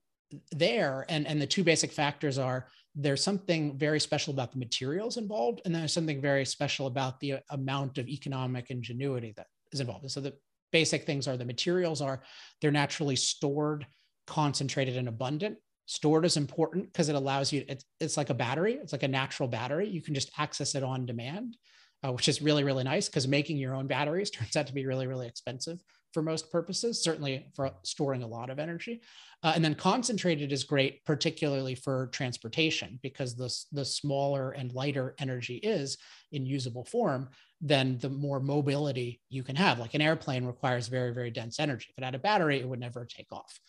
there. And, and the two basic factors are there's something very special about the materials involved, and there's something very special about the uh, amount of economic ingenuity that is involved. And so the basic things are the materials are they're naturally stored, concentrated, and abundant stored is important because it allows you it's, it's like a battery it's like a natural battery. You can just access it on demand uh, which is really really nice because making your own batteries turns out to be really really expensive for most purposes certainly for storing a lot of energy. Uh, and then concentrated is great particularly for transportation because the, the smaller and lighter energy is in usable form then the more mobility you can have. Like an airplane requires very very dense energy. If it had a battery it would never take off.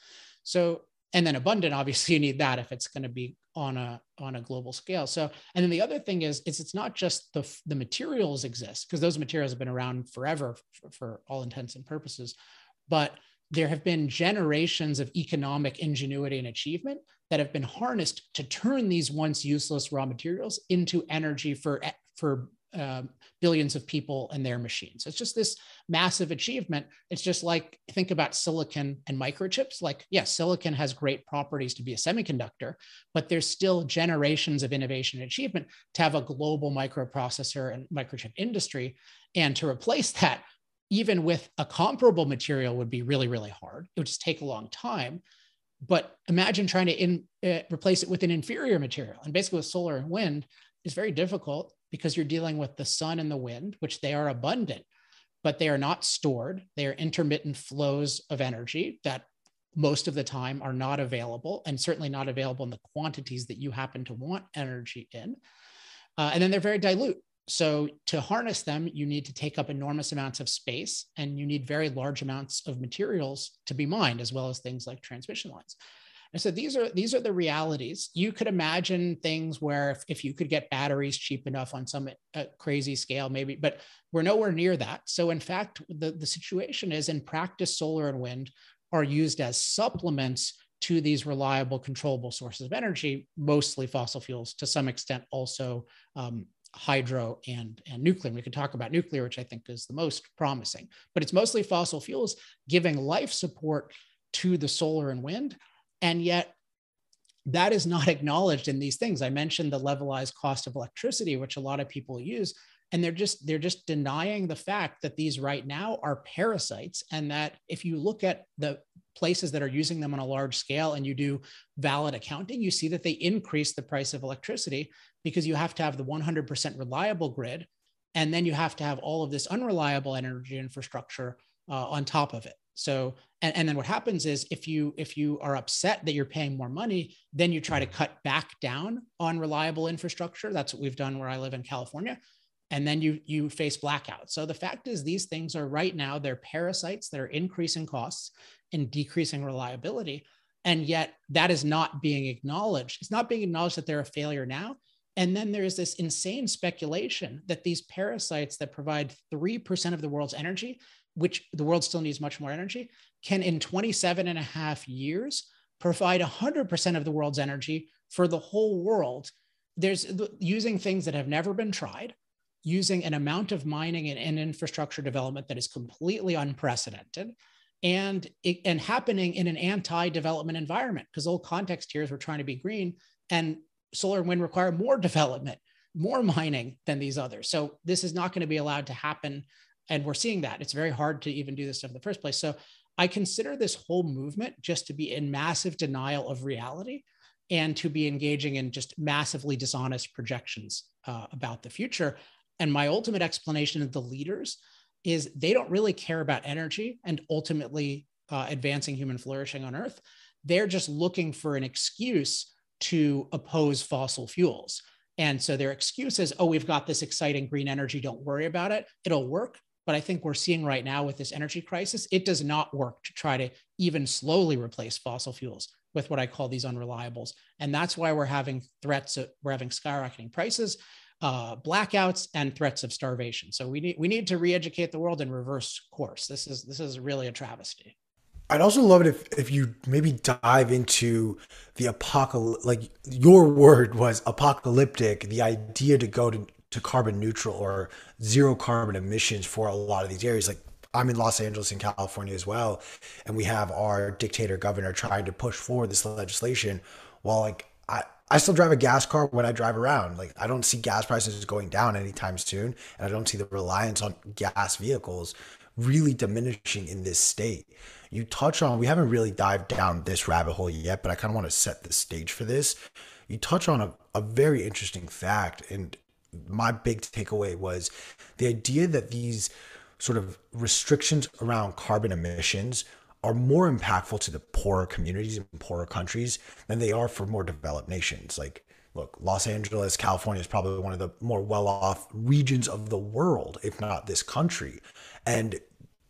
So and then abundant obviously you need that if it's going to be on a on a global scale. So and then the other thing is is it's not just the the materials exist because those materials have been around forever for, for all intents and purposes but there have been generations of economic ingenuity and achievement that have been harnessed to turn these once useless raw materials into energy for for um, billions of people and their machines. It's just this massive achievement. It's just like think about silicon and microchips. Like, yes, silicon has great properties to be a semiconductor, but there's still generations of innovation and achievement to have a global microprocessor and microchip industry. And to replace that, even with a comparable material, would be really, really hard. It would just take a long time. But imagine trying to in, uh, replace it with an inferior material. And basically, with solar and wind, is very difficult because you're dealing with the sun and the wind, which they are abundant, but they are not stored. They are intermittent flows of energy that most of the time are not available and certainly not available in the quantities that you happen to want energy in. Uh, and then they're very dilute. So to harness them, you need to take up enormous amounts of space and you need very large amounts of materials to be mined, as well as things like transmission lines. And so these are these are the realities. You could imagine things where if, if you could get batteries cheap enough on some uh, crazy scale, maybe, but we're nowhere near that. So in fact, the, the situation is in practice, solar and wind are used as supplements to these reliable, controllable sources of energy, mostly fossil fuels, to some extent also um, hydro and, and nuclear. We could talk about nuclear, which I think is the most promising, but it's mostly fossil fuels giving life support to the solar and wind and yet, that is not acknowledged in these things. I mentioned the levelized cost of electricity, which a lot of people use, and they're just they're just denying the fact that these right now are parasites, and that if you look at the places that are using them on a large scale and you do valid accounting, you see that they increase the price of electricity because you have to have the 100% reliable grid, and then you have to have all of this unreliable energy infrastructure uh, on top of it. So, and, and then what happens is if you if you are upset that you're paying more money, then you try to cut back down on reliable infrastructure. That's what we've done where I live in California. And then you you face blackouts. So the fact is these things are right now, they're parasites that are increasing costs and decreasing reliability. And yet that is not being acknowledged. It's not being acknowledged that they're a failure now. And then there's this insane speculation that these parasites that provide 3% of the world's energy which the world still needs much more energy, can in 27 and a half years provide 100% of the world's energy for the whole world. There's using things that have never been tried, using an amount of mining and, and infrastructure development that is completely unprecedented. And, it, and happening in an anti-development environment because the whole context here is we're trying to be green and solar and wind require more development more mining than these others. So this is not going to be allowed to happen and we're seeing that it's very hard to even do this stuff in the first place so i consider this whole movement just to be in massive denial of reality and to be engaging in just massively dishonest projections uh, about the future and my ultimate explanation of the leaders is they don't really care about energy and ultimately uh, advancing human flourishing on earth they're just looking for an excuse to oppose fossil fuels and so their excuse is, oh, we've got this exciting green energy. Don't worry about it. It'll work. But I think we're seeing right now with this energy crisis, it does not work to try to even slowly replace fossil fuels with what I call these unreliables. And that's why we're having threats, of, we're having skyrocketing prices, uh, blackouts, and threats of starvation. So we need, we need to re-educate the world and reverse course. This is, this is really a travesty.
I'd also love it if, if you maybe dive into the apocalypse, like your word was apocalyptic, the idea to go to to carbon neutral or zero carbon emissions for a lot of these areas. Like I'm in Los Angeles in California as well, and we have our dictator governor trying to push forward this legislation. While like I, I still drive a gas car when I drive around. Like I don't see gas prices going down anytime soon, and I don't see the reliance on gas vehicles really diminishing in this state. You touch on we haven't really dived down this rabbit hole yet, but I kind of want to set the stage for this. You touch on a, a very interesting fact, and my big takeaway was the idea that these sort of restrictions around carbon emissions are more impactful to the poorer communities and poorer countries than they are for more developed nations. Like, look, Los Angeles, California is probably one of the more well off regions of the world, if not this country. And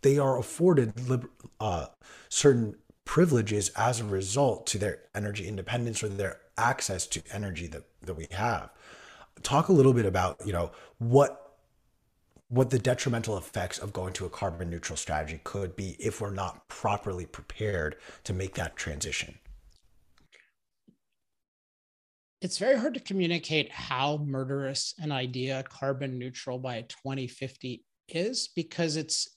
they are afforded uh, certain privileges as a result to their energy independence or their access to energy that, that we have talk a little bit about you know what what the detrimental effects of going to a carbon neutral strategy could be if we're not properly prepared to make that transition.
It's very hard to communicate how murderous an idea carbon neutral by 2050 is because it's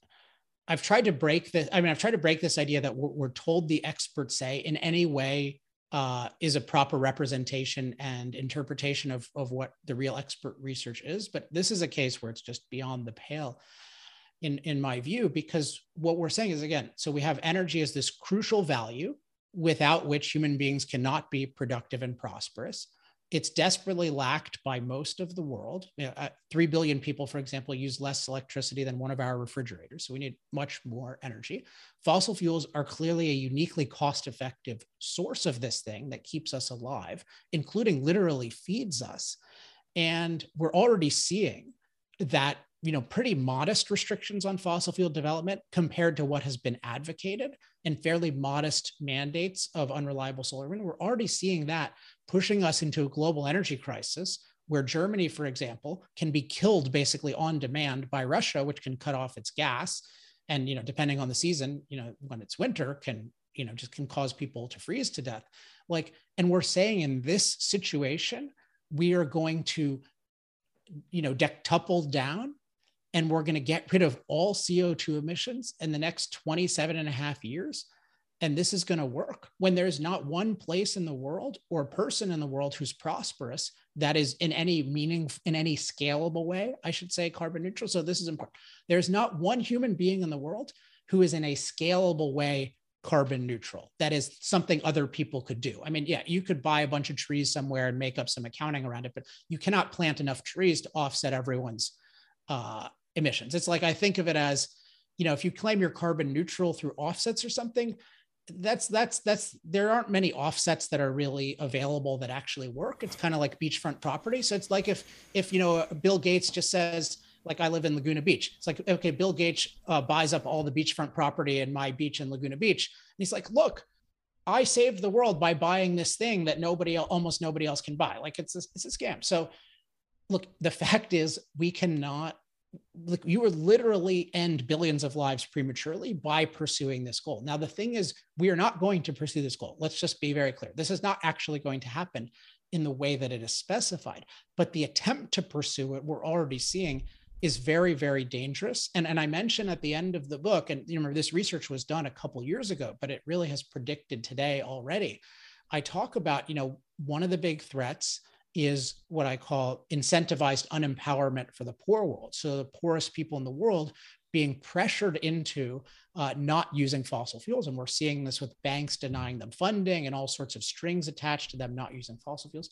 i've tried to break this i mean i've tried to break this idea that we're, we're told the experts say in any way uh, is a proper representation and interpretation of, of what the real expert research is. But this is a case where it's just beyond the pale, in, in my view, because what we're saying is again, so we have energy as this crucial value without which human beings cannot be productive and prosperous it's desperately lacked by most of the world. You know, uh, 3 billion people, for example, use less electricity than one of our refrigerators. So we need much more energy. Fossil fuels are clearly a uniquely cost effective source of this thing that keeps us alive, including literally feeds us. And we're already seeing that you know pretty modest restrictions on fossil fuel development compared to what has been advocated and fairly modest mandates of unreliable solar wind. We're already seeing that pushing us into a global energy crisis where germany for example can be killed basically on demand by russia which can cut off its gas. And you know depending on the season you know when it's winter can you know just can cause people to freeze to death. Like and we're saying in this situation we are going to you know dectuple down and we're going to get rid of all CO2 emissions in the next 27 and a half years. And this is going to work when there's not one place in the world or person in the world who's prosperous that is in any meaning, in any scalable way, I should say, carbon neutral. So this is important. There's not one human being in the world who is in a scalable way carbon neutral. That is something other people could do. I mean, yeah, you could buy a bunch of trees somewhere and make up some accounting around it, but you cannot plant enough trees to offset everyone's uh, emissions. It's like I think of it as you know, if you claim you're carbon neutral through offsets or something, that's that's that's there aren't many offsets that are really available that actually work. It's kind of like beachfront property. So it's like if if you know Bill Gates just says like I live in Laguna Beach. It's like okay, Bill Gates uh, buys up all the beachfront property in my beach in Laguna Beach, and he's like, look, I saved the world by buying this thing that nobody almost nobody else can buy. Like it's a, it's a scam. So look, the fact is we cannot you would literally end billions of lives prematurely by pursuing this goal. Now, the thing is, we are not going to pursue this goal. Let's just be very clear. This is not actually going to happen in the way that it is specified. But the attempt to pursue it, we're already seeing is very, very dangerous. And, and I mentioned at the end of the book, and you remember this research was done a couple years ago, but it really has predicted today already. I talk about, you know, one of the big threats is what I call incentivized unempowerment for the poor world. So the poorest people in the world being pressured into uh, not using fossil fuels. And we're seeing this with banks denying them funding and all sorts of strings attached to them not using fossil fuels.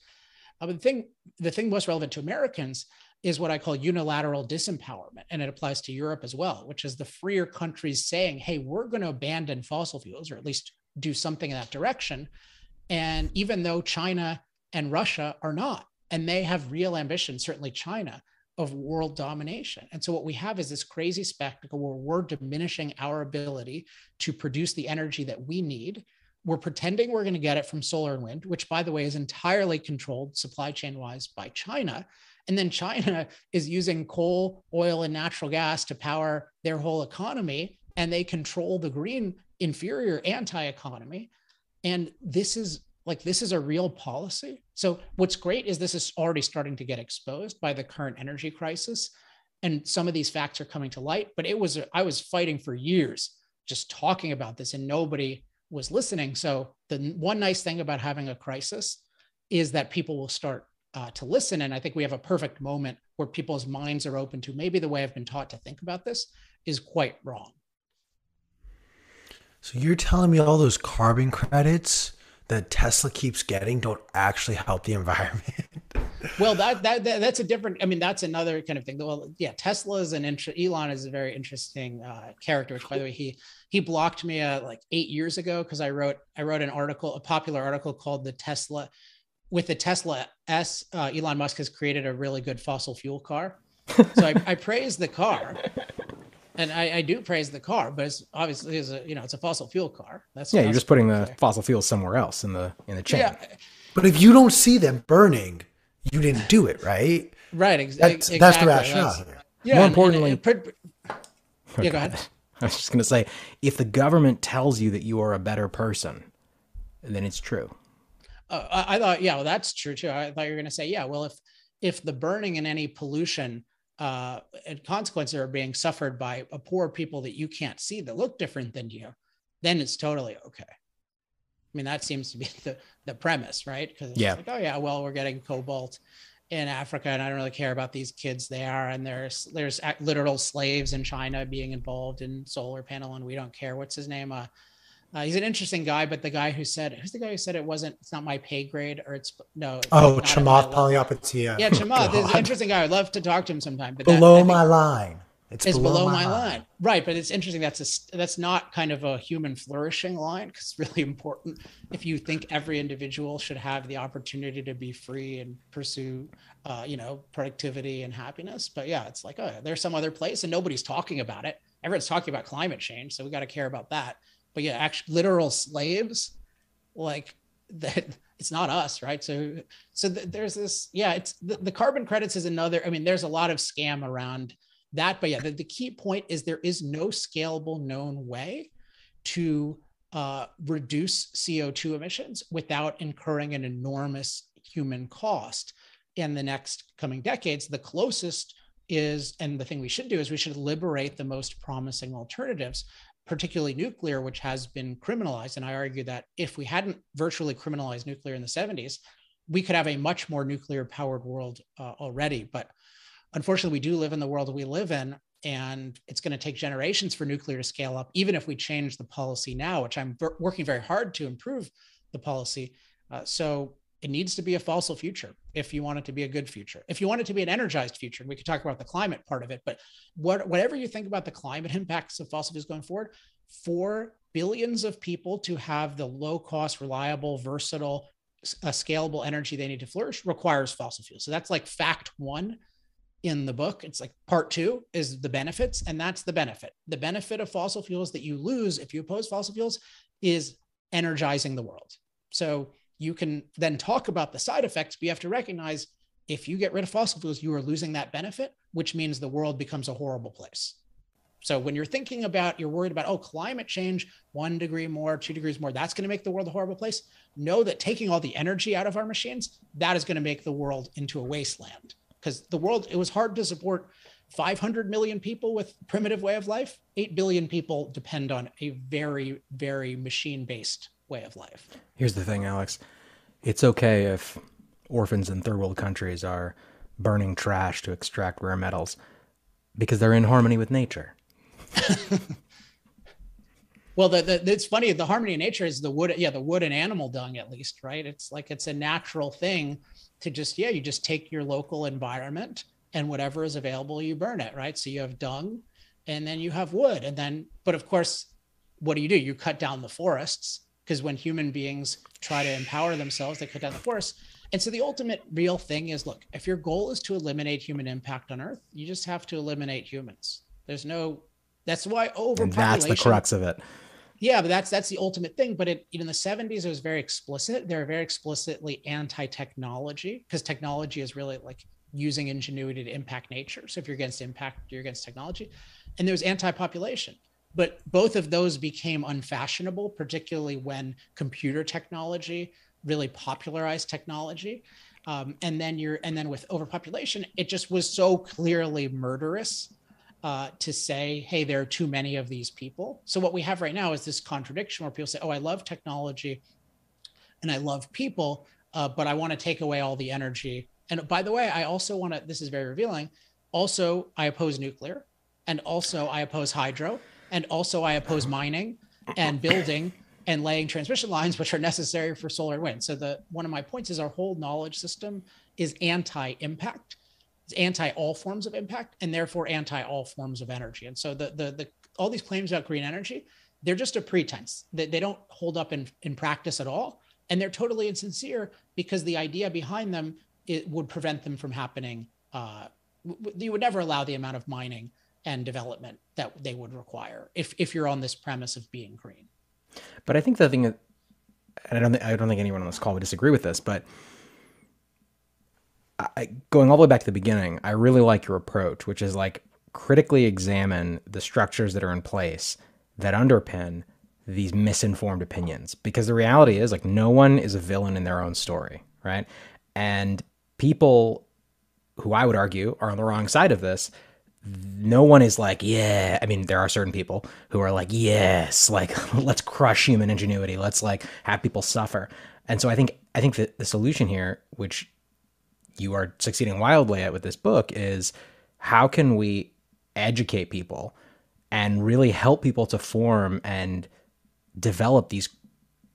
Uh, but the thing, the thing most relevant to Americans is what I call unilateral disempowerment. And it applies to Europe as well, which is the freer countries saying, hey, we're going to abandon fossil fuels, or at least do something in that direction. And even though China and Russia are not. And they have real ambition, certainly China, of world domination. And so what we have is this crazy spectacle where we're diminishing our ability to produce the energy that we need. We're pretending we're going to get it from solar and wind, which, by the way, is entirely controlled supply chain wise by China. And then China is using coal, oil, and natural gas to power their whole economy, and they control the green, inferior anti economy. And this is like this is a real policy. So what's great is this is already starting to get exposed by the current energy crisis and some of these facts are coming to light, but it was I was fighting for years just talking about this and nobody was listening. So the one nice thing about having a crisis is that people will start uh, to listen. And I think we have a perfect moment where people's minds are open to maybe the way I've been taught to think about this is quite wrong.
So you're telling me all those carbon credits that Tesla keeps getting don't actually help the environment.
well, that, that, that that's a different. I mean, that's another kind of thing. Well, yeah, Tesla is an int- Elon is a very interesting uh, character. Which, by the way, he he blocked me uh, like eight years ago because I wrote I wrote an article, a popular article called the Tesla. With the Tesla S, uh, Elon Musk has created a really good fossil fuel car. So I, I praise the car, and I, I, do praise the car, but it's obviously is a you know it's a fossil fuel car.
That's yeah. You're just putting the fossil fuels somewhere else in the in the chain. Yeah.
But if you don't see them burning, you didn't do it, right?
Right.
Ex- that's, exactly. that's the rationale. That's,
yeah. More importantly, and, and, and, yeah. Go ahead. I was just going to say, if the government tells you that you are a better person, then it's true.
Uh, I, I thought, yeah, well, that's true too. I thought you were going to say, yeah, well, if if the burning and any pollution uh, and consequences are being suffered by a poor people that you can't see that look different than you, then it's totally okay. I mean, that seems to be the, the premise, right? Because yeah. like, oh yeah, well, we're getting cobalt in Africa, and I don't really care about these kids there. And there's there's literal slaves in China being involved in solar panel, and we don't care. What's his name? Uh, uh, he's an interesting guy, but the guy who said, who's the guy who said it wasn't, it's not my pay grade or it's no. It's
oh, Chamath Palihapitiya.
Yeah, Chamath is an interesting guy. I'd love to talk to him sometime.
But below that, my line.
It's, it's below, below, my, line. line. Right. But it's interesting. That's a, that's not kind of a human flourishing line because it's really important. If you think every individual should have the opportunity to be free and pursue, uh, you know, productivity and happiness. But yeah, it's like, oh, there's some other place and nobody's talking about it. Everyone's talking about climate change. So we got to care about that but yeah, actually literal slaves, like that it's not us right? So so th- there's this yeah it's the, the, carbon credits is another i mean there's a lot of scam around that but yeah the, the key point is there is no scalable known way to uh, reduce co2 emissions without incurring an enormous human cost. In the next coming decades the closest is and the thing we should do is we should liberate the most promising alternatives particularly nuclear, which has been criminalized. And I argue that if we hadn't virtually criminalized nuclear in the 70s, we could have a much more nuclear powered world uh, already. But unfortunately, we do live in the world we live in. And it's going to take generations for nuclear to scale up, even if we change the policy now, which I'm working very hard to improve the policy. Uh, so it needs to be a fossil future if you want it to be a good future. If you want it to be an energized future, and we could talk about the climate part of it, but what, whatever you think about the climate impacts of fossil fuels going forward, for billions of people to have the low cost, reliable, versatile, uh, scalable energy they need to flourish requires fossil fuels. So that's like fact one in the book. It's like part two is the benefits, and that's the benefit. The benefit of fossil fuels that you lose if you oppose fossil fuels is energizing the world. So you can then talk about the side effects, but you have to recognize if you get rid of fossil fuels, you are losing that benefit, which means the world becomes a horrible place. So when you're thinking about, you're worried about, oh, climate change, one degree more, two degrees more, that's going to make the world a horrible place. Know that taking all the energy out of our machines, that is going to make the world into a wasteland. Because the world, it was hard to support 500 million people with primitive way of life. 8 billion people depend on a very, very machine based way of life.
Here's the thing, Alex. It's okay if orphans in third world countries are burning trash to extract rare metals because they're in harmony with nature.
well, the, the, it's funny. The harmony of nature is the wood. Yeah, the wood and animal dung, at least, right? It's like it's a natural thing to just yeah, you just take your local environment and whatever is available, you burn it, right? So you have dung, and then you have wood, and then but of course, what do you do? You cut down the forests because when human beings try to empower themselves, they cut down the forests. And so the ultimate real thing is look, if your goal is to eliminate human impact on Earth, you just have to eliminate humans. There's no that's why overpopulation.
that's the crux of it.
Yeah, but that's that's the ultimate thing. But it, in the 70s, it was very explicit. They're very explicitly anti-technology because technology is really like using ingenuity to impact nature. So if you're against impact, you're against technology. And there was anti-population but both of those became unfashionable, particularly when computer technology really popularized technology. Um, and then you're, and then with overpopulation, it just was so clearly murderous uh, to say, hey, there are too many of these people. So what we have right now is this contradiction where people say, oh, I love technology and I love people, uh, but I want to take away all the energy. And by the way, I also want to, this is very revealing. Also, I oppose nuclear and also I oppose hydro and also, I oppose mining and building and laying transmission lines, which are necessary for solar and wind. So the one of my points is our whole knowledge system is anti-impact. It's anti all forms of impact and therefore anti all forms of energy. And so the the, the all these claims about green energy, they're just a pretense. They, they don't hold up in, in practice at all. And they're totally insincere because the idea behind them it would prevent them from happening. Uh, you would never allow the amount of mining and development that they would require if if you're on this premise of being green.
But I think the thing that I don't think I don't think anyone on this call would disagree with this, but I, going all the way back to the beginning, I really like your approach, which is like critically examine the structures that are in place that underpin these misinformed opinions. Because the reality is, like, no one is a villain in their own story, right? And people who I would argue are on the wrong side of this no one is like, yeah. I mean, there are certain people who are like, yes, like let's crush human ingenuity. Let's like have people suffer. And so I think I think that the solution here, which you are succeeding wildly at with this book, is how can we educate people and really help people to form and develop these,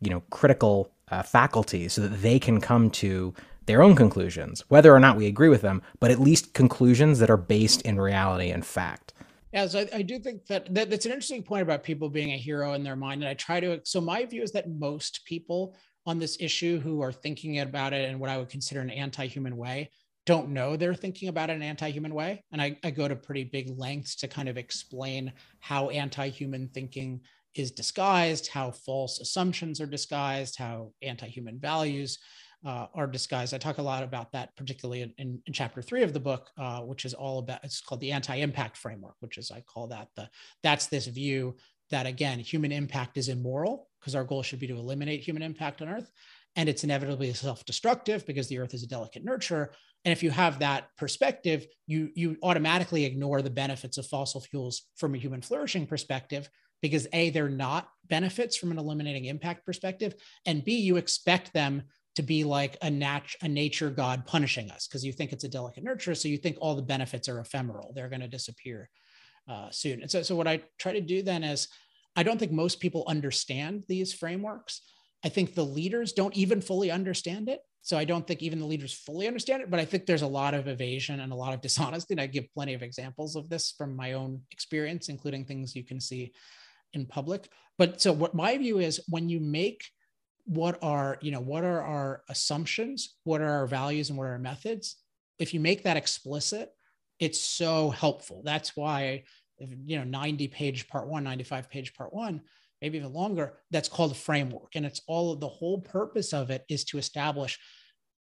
you know, critical uh, faculties so that they can come to their own conclusions, whether or not we agree with them, but at least conclusions that are based in reality and fact.
Yeah, so I, I do think that, that that's an interesting point about people being a hero in their mind. And I try to, so my view is that most people on this issue who are thinking about it in what I would consider an anti human way don't know they're thinking about it in an anti human way. And I, I go to pretty big lengths to kind of explain how anti human thinking is disguised, how false assumptions are disguised, how anti human values uh, are disguised. I talk a lot about that, particularly in, in, in chapter three of the book, uh, which is all about. It's called the anti-impact framework, which is I call that the that's this view that again, human impact is immoral because our goal should be to eliminate human impact on Earth, and it's inevitably self-destructive because the Earth is a delicate nurture. And if you have that perspective, you you automatically ignore the benefits of fossil fuels from a human flourishing perspective because a they're not benefits from an eliminating impact perspective and b you expect them to be like a nat- a nature god punishing us because you think it's a delicate nurture so you think all the benefits are ephemeral they're going to disappear uh, soon and so, so what i try to do then is i don't think most people understand these frameworks i think the leaders don't even fully understand it So I don't think even the leaders fully understand it, but I think there's a lot of evasion and a lot of dishonesty. And I give plenty of examples of this from my own experience, including things you can see in public. But so what my view is when you make what are, you know, what are our assumptions, what are our values and what are our methods? If you make that explicit, it's so helpful. That's why, you know, 90 page part one, 95 page part one, maybe even longer, that's called a framework. And it's all the whole purpose of it is to establish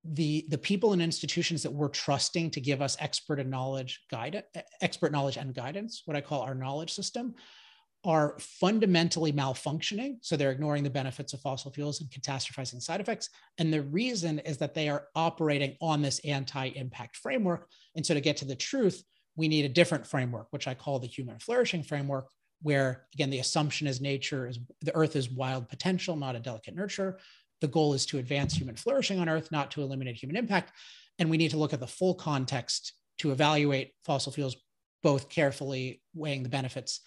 the the people and institutions that we're trusting to give us expert and knowledge guide expert knowledge and guidance what i call our knowledge system are fundamentally malfunctioning. So they're ignoring the benefits of fossil fuels and catastrophizing side effects. And the reason is that they are operating on this anti impact framework. And so to get to the truth, we need a different framework, which I call the human flourishing framework, where again, the assumption is nature is the earth is wild potential, not a delicate nurture. The goal is to advance human flourishing on earth, not to eliminate human impact. And we need to look at the full context to evaluate fossil fuels, both carefully weighing the benefits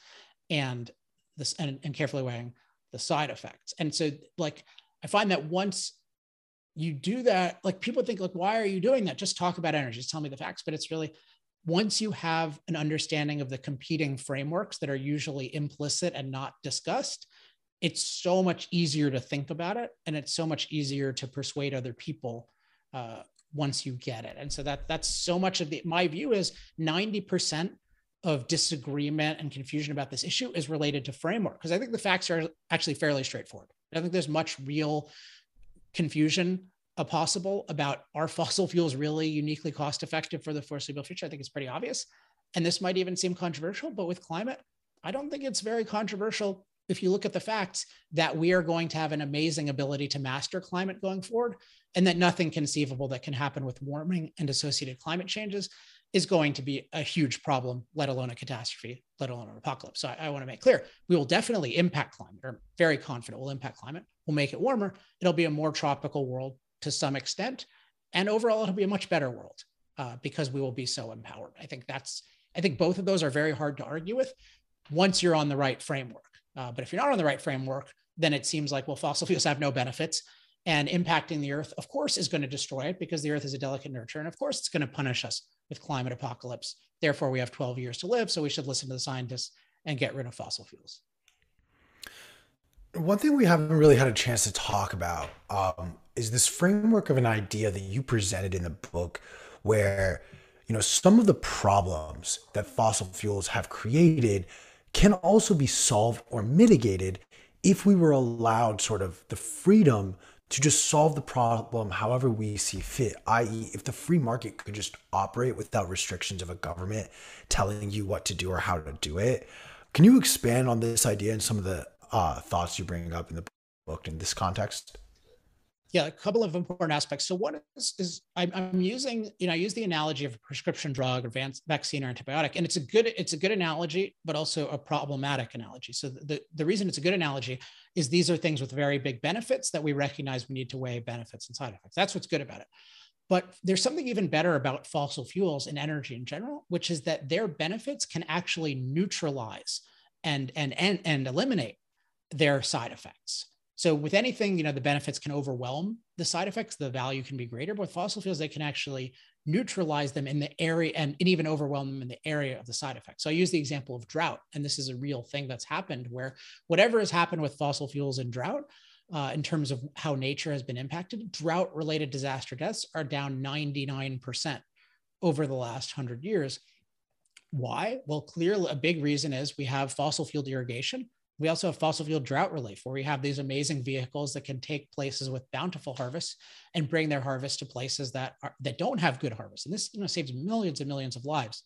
and this and, and carefully weighing the side effects. And so like I find that once you do that, like people think like, why are you doing that? Just talk about energy, just tell me the facts. But it's really once you have an understanding of the competing frameworks that are usually implicit and not discussed, it's so much easier to think about it and it's so much easier to persuade other people uh, once you get it and so that that's so much of the my view is 90% of disagreement and confusion about this issue is related to framework because I think the facts are actually fairly straightforward. I think there's much real confusion uh, possible about are fossil fuels really uniquely cost effective for the foreseeable future. I think it's pretty obvious. And this might even seem controversial, but with climate, I don't think it's very controversial if you look at the facts that we are going to have an amazing ability to master climate going forward and that nothing conceivable that can happen with warming and associated climate changes is going to be a huge problem, let alone a catastrophe, let alone an apocalypse. So I, I want to make clear we will definitely impact climate, or very confident we'll impact climate. We'll make it warmer. It'll be a more tropical world to some extent. And overall, it'll be a much better world uh, because we will be so empowered. I think that's, I think both of those are very hard to argue with once you're on the right framework. Uh, but if you're not on the right framework, then it seems like, well, fossil fuels have no benefits and impacting the earth, of course, is going to destroy it because the earth is a delicate nurture. And of course, it's going to punish us with climate apocalypse. Therefore, we have 12 years to live. So we should listen to the scientists and get rid of fossil fuels.
One thing we haven't really had a chance to talk about um, is this framework of an idea that you presented in the book where you know some of the problems that fossil fuels have created can also be solved or mitigated if we were allowed sort of the freedom to just solve the problem however we see fit, i.e., if the free market could just operate without restrictions of a government telling you what to do or how to do it. Can you expand on this idea and some of the uh, thoughts you bring up in the book in this context?
Yeah, a couple of important aspects. So one is, is I'm, I'm, using, you know, I use the analogy of a prescription drug or vaccine or antibiotic, and it's a good, it's a good analogy, but also a problematic analogy. So the, the reason it's a good analogy is these are things with very big benefits that we recognize we need to weigh benefits and side effects. That's what's good about it. But there's something even better about fossil fuels and energy in general, which is that their benefits can actually neutralize and and and, and eliminate their side effects. So with anything, you know, the benefits can overwhelm the side effects. The value can be greater. But with fossil fuels, they can actually neutralize them in the area and, and even overwhelm them in the area of the side effects. So I use the example of drought, and this is a real thing that's happened where whatever has happened with fossil fuels and drought, uh, in terms of how nature has been impacted, drought related disaster deaths are down 99% over the last 100 years. Why? Well, clearly, a big reason is we have fossil fuel irrigation we also have fossil fuel drought relief, where we have these amazing vehicles that can take places with bountiful harvests and bring their harvest to places that are, that don't have good harvests. And this you know saves millions and millions of lives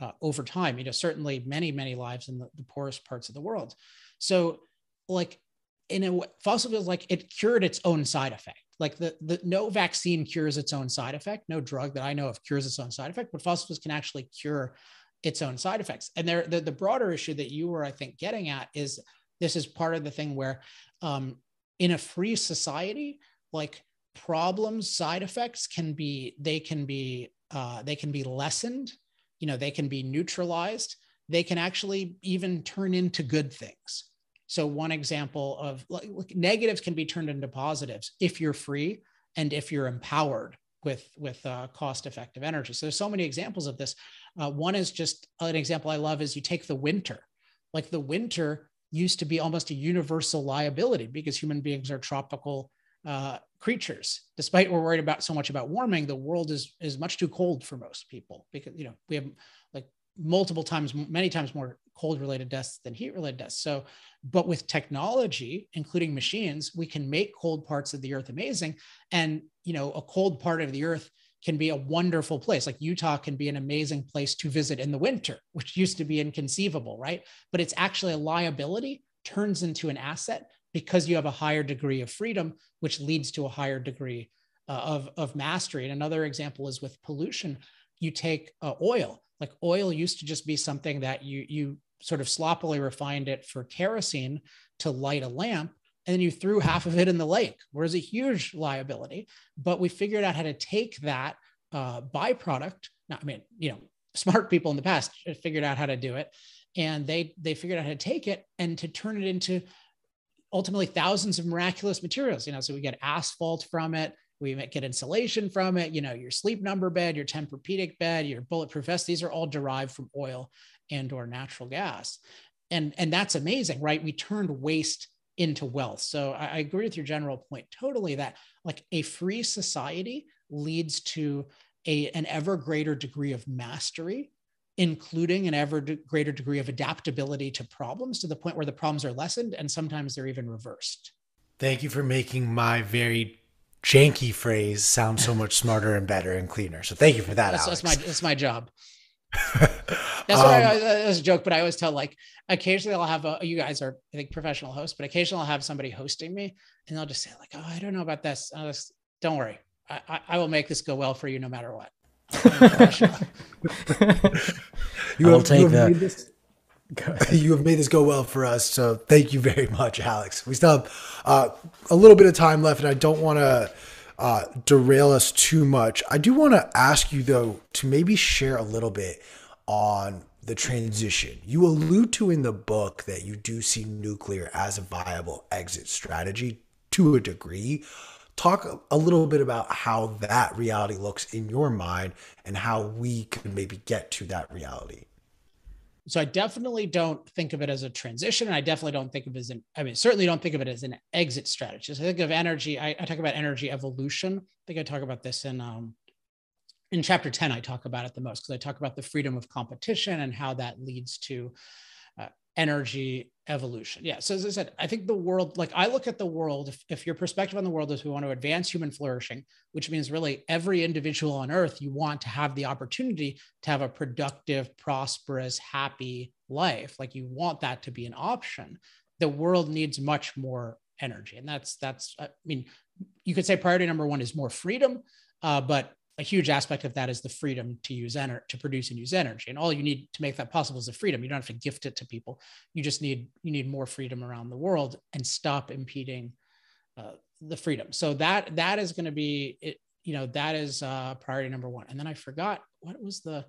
uh, over time. You know, certainly many many lives in the, the poorest parts of the world. So, like in a fossil fuels, like it cured its own side effect. Like the, the no vaccine cures its own side effect. No drug that I know of cures its own side effect, but fossil fuels can actually cure its own side effects. And there, the, the broader issue that you were, I think, getting at is this is part of the thing where um, in a free society, like problems, side effects can be, they can be, uh, they can be lessened, you know, they can be neutralized. They can actually even turn into good things. So one example of like, negatives can be turned into positives if you're free and if you're empowered with with uh, cost effective energy so there's so many examples of this uh, one is just an example i love is you take the winter like the winter used to be almost a universal liability because human beings are tropical uh, creatures. Despite we're worried about so much about warming, the world is is much too cold for most people because you know we have like multiple times, many times more cold related deaths than heat related deaths. So, but with technology, including machines, we can make cold parts of the earth amazing. And you know, a cold part of the earth can be a wonderful place. Like Utah can be an amazing place to visit in the winter, which used to be inconceivable, right? But it's actually a liability turns into an asset because you have a higher degree of freedom, which leads to a higher degree uh, of, of mastery. And another example is with pollution. You take uh, oil, like oil used to just be something that you, you sort of sloppily refined it for kerosene to light a lamp. And then you threw half of it in the lake, whereas a huge liability. But we figured out how to take that uh, byproduct. I mean, you know, smart people in the past figured out how to do it, and they they figured out how to take it and to turn it into ultimately thousands of miraculous materials. You know, so we get asphalt from it, we get insulation from it. You know, your sleep number bed, your Tempur-Pedic bed, your bulletproof vest. These are all derived from oil and or natural gas, and and that's amazing, right? We turned waste into wealth. So I, I agree with your general point totally that like a free society leads to a, an ever greater degree of mastery including an ever greater degree of adaptability to problems to the point where the problems are lessened and sometimes they're even reversed.
Thank you for making my very janky phrase sound so much smarter and better and cleaner. So thank you for that.
That's,
Alex.
that's my that's my job. That's what um, I, that's a joke, but I always tell like occasionally I'll have a you guys are I think professional hosts, but occasionally I'll have somebody hosting me and they'll just say like, oh, I don't know about this. Just, don't worry, I, I, I will make this go well for you no matter what.
you will take that. This, you have made this go well for us, so thank you very much, Alex. We still have uh, a little bit of time left, and I don't want to uh, derail us too much. I do want to ask you though to maybe share a little bit on the transition. You allude to in the book that you do see nuclear as a viable exit strategy to a degree talk a little bit about how that reality looks in your mind and how we could maybe get to that reality
so i definitely don't think of it as a transition. And i definitely don't think of it as an i mean certainly don't think of it as an exit strategy. So i think of energy I, I, talk about energy evolution. I think i talk about this in um in chapter 10 i talk about it the most because i talk about the freedom of competition and how that leads to energy evolution. Yeah. So as I said, I think the world, like I look at the world, if, if your perspective on the world is we want to advance human flourishing, which means really every individual on earth, you want to have the opportunity to have a productive, prosperous, happy life. Like you want that to be an option. The world needs much more energy. And that's, that's, I mean, you could say priority number one is more freedom. Uh, but a huge aspect of that is the freedom to use energy to produce and use energy. And all you need to make that possible is the freedom. You don't have to gift it to people. You just need you need more freedom around the world and stop impeding uh, the freedom. So that that is going to be it you know that is uh, priority number one. And then i forgot what was the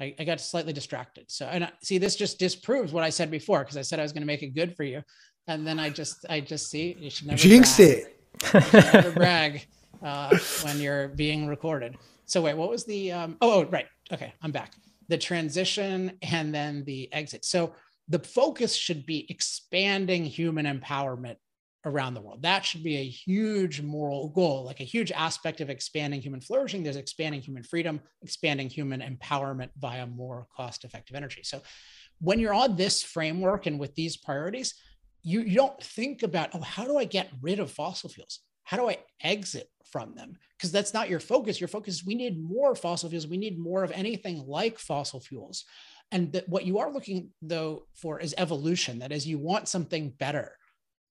I, I got slightly distracted. So and I, see this just disproves what i said before because i said i was going to make it good for you. And then i just i just see you should never
jinx brag. it.
You should never brag uh, when you're being recorded. So wait, what was the? Um, oh, oh, right. Okay, I'm back. The transition and then the exit. So the focus should be expanding human empowerment around the world. That should be a huge moral goal, like a huge aspect of expanding human flourishing. There's expanding human freedom, expanding human empowerment via more cost effective energy. So when you're on this framework and with these priorities, you, you don't think about, oh, how do I get rid of fossil fuels? How do I exit from them? Because that's not your focus. Your focus is we need more fossil fuels. We need more of anything like fossil fuels. And that what you are looking though for is evolution. That is you want something better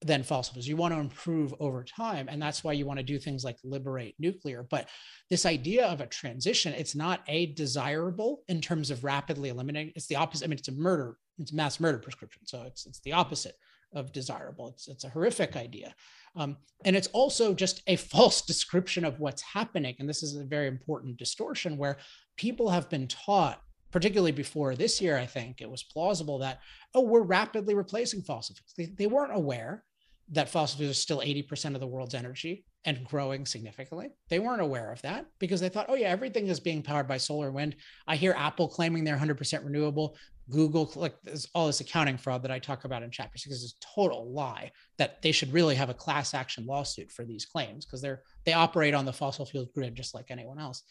than fossil fuels. You want to improve over time. And that's why you want to do things like liberate nuclear. But this idea of a transition it's not a desirable in terms of rapidly eliminating it's the opposite. I mean it's a murder it's mass murder prescription. So it's it's the opposite of desirable it's it's a horrific idea um, and it's also just a false description of what's happening. And this is a very important distortion where people have been taught, particularly before this year, I think it was plausible that, oh, we're rapidly replacing fossil fuels. They, they weren't aware that fossil fuels are still 80% of the world's energy and growing significantly. They weren't aware of that because they thought, oh, yeah, everything is being powered by solar and wind. I hear Apple claiming they're 100% renewable. Google, like there's all this accounting fraud that I talk about in chapter six is a total lie that they should really have a class action lawsuit for these claims because they're they operate on the fossil fuel grid just like anyone else.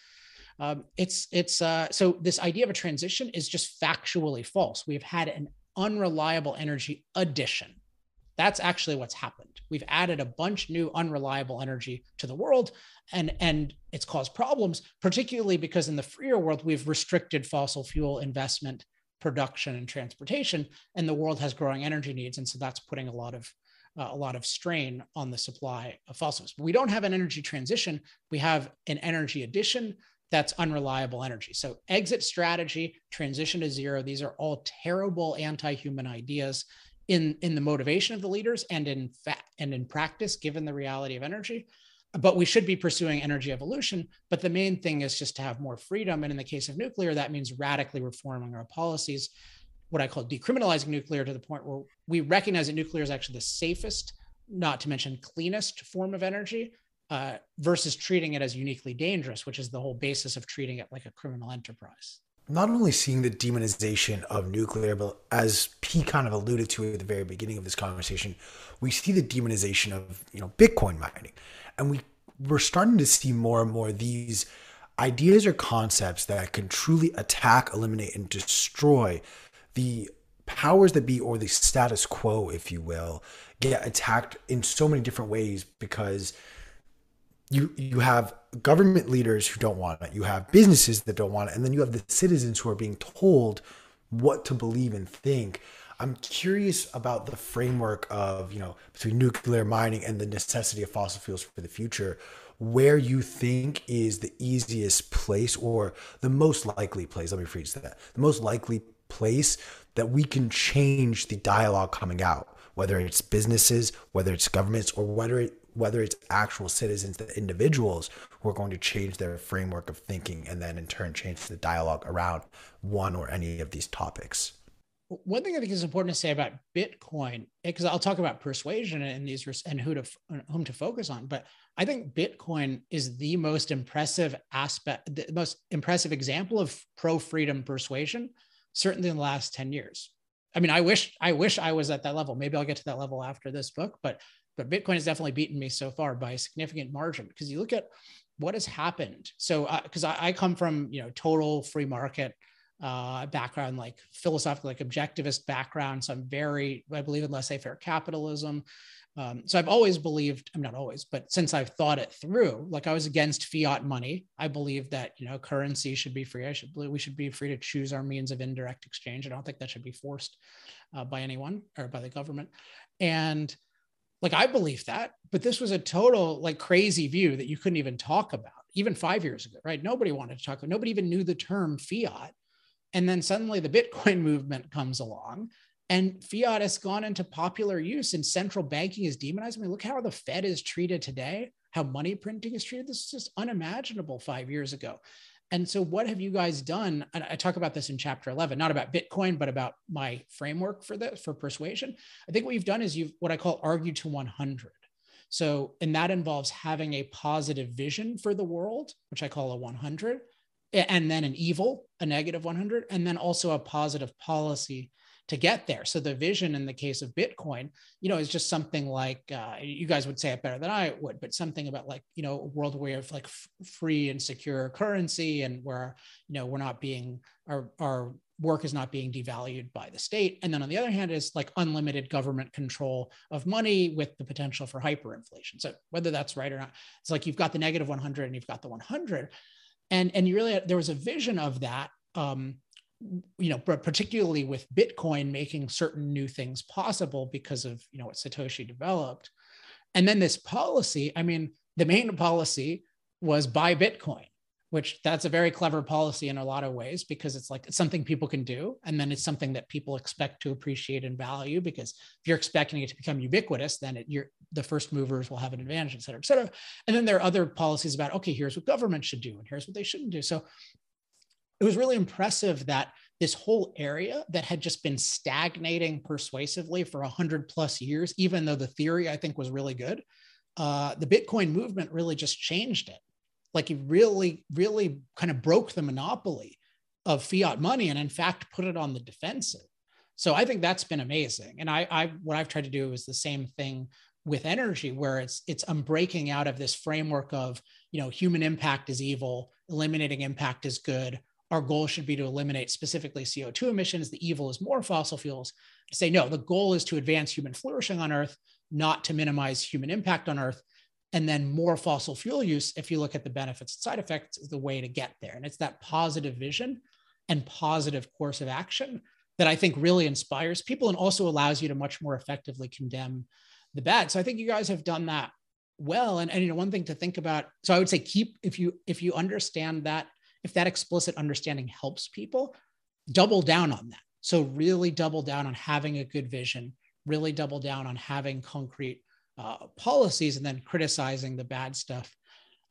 Um, it's it's uh, so this idea of a transition is just factually false. We've had an unreliable energy addition that's actually what's happened. We've added a bunch new unreliable energy to the world and and it's caused problems particularly because in the freer world we've restricted fossil fuel investment, production and transportation and the world has growing energy needs and so that's putting a lot of uh, a lot of strain on the supply of fossils. We don't have an energy transition, we have an energy addition that's unreliable energy. So exit strategy, transition to zero, these are all terrible anti-human ideas in in the motivation of the leaders and in fact and in practice given the reality of energy but we should be pursuing energy evolution. But the main thing is just to have more freedom. And in the case of nuclear that means radically reforming our policies what i call decriminalizing nuclear to the point where we recognize that nuclear is actually the safest not to mention cleanest form of energy uh, versus treating it as uniquely dangerous which is the whole basis of treating it like a criminal enterprise
not only seeing the demonization of nuclear, but as P kind of alluded to at the very beginning of this conversation, we see the demonization of you know Bitcoin mining, and we we're starting to see more and more these ideas or concepts that can truly attack, eliminate, and destroy the powers that be or the status quo, if you will, get attacked in so many different ways because you you have government leaders who don't want it. You have businesses that don't want it. And then you have the citizens who are being told what to believe and think. I'm curious about the framework of you know between nuclear mining and the necessity of fossil fuels for the future where you think is the easiest place or the most likely place let me phrase that the most likely place that we can change the dialogue coming out whether it's businesses whether it's governments or whether it whether it's actual citizens, the individuals who are going to change their framework of thinking and then in turn change the dialogue around one or any of these topics.
One thing I think is important to say about Bitcoin, eh, because I'll talk about persuasion and these and who to uh, whom to focus on, but I think Bitcoin is the most impressive aspect, the most impressive example of pro freedom persuasion, certainly in the last ten years. I mean, I wish I wish I was at that level. Maybe I'll get to that level after this book, but but Bitcoin has definitely beaten me so far by a significant margin because you look at what has happened. So, because uh, I, I, come from you know total free market uh, background, like philosophical, like objectivist background. So I'm very, I believe in laissez-faire capitalism. Um, so I've always believed, I'm not always, but since I've thought it through, like I was against fiat money. I believe that you know currency should be free. I should we should be free to choose our means of indirect exchange. I don't think that should be forced uh, by anyone or by the government. And like I believe that, but this was a total like crazy view that you couldn't even talk about even five years ago, right? Nobody wanted to talk about, nobody even knew the term fiat. And then suddenly the Bitcoin movement comes along and fiat has gone into popular use and central banking is demonized. I mean, look how the Fed is treated today, how money printing is treated. This is just unimaginable five years ago. And so, what have you guys done? I talk about this in chapter 11, not about Bitcoin, but about my framework for this, for persuasion. I think what you've done is you've what I call argue to 100. So, and that involves having a positive vision for the world, which I call a 100, and then an evil, a negative 100, and then also a positive policy to get there. So the vision in the case of Bitcoin, you know, is just something like uh, you guys would say it better than I would, but something about like you know a world where have like f- free and secure currency, and where you know we're not being our our work is not being devalued by the state. And then on the other hand is like unlimited government control of money with the potential for hyperinflation. So whether that's right or not, it's like you've got the negative 100 and you've got the 100. And, and you really, there was a vision of that um, you know, particularly with Bitcoin making certain new things possible because of you know what Satoshi developed, and then this policy. I mean, the main policy was buy Bitcoin, which that's a very clever policy in a lot of ways because it's like it's something people can do, and then it's something that people expect to appreciate and value. Because if you're expecting it to become ubiquitous, then it, you're the first movers will have an advantage, et cetera, et cetera. And then there are other policies about okay, here's what government should do, and here's what they shouldn't do. So it was really impressive that this whole area that had just been stagnating persuasively for 100 plus years, even though the theory I think was really good, uh, the Bitcoin movement really just changed it. Like it really, really kind of broke the monopoly of fiat money and, in fact, put it on the defensive. So I think that's been amazing. And I, I what I've tried to do is the same thing with energy, where it's it's I'm breaking out of this framework of you know human impact is evil, eliminating impact is good our goal should be to eliminate specifically CO2 emissions. The evil is more fossil fuels. To say, no, the goal is to advance human flourishing on Earth, not to minimize human impact on Earth. And then more fossil fuel use, if you look at the benefits and side effects, is the way to get there. And it's that positive vision and positive course of action that I think really inspires people and also allows you to much more effectively condemn the bad. So I think you guys have done that well. And, and you know, one thing to think about. So I would say keep if you if you understand that if that explicit understanding helps people, double down on that. So, really double down on having a good vision, really double down on having concrete uh, policies, and then criticizing the bad stuff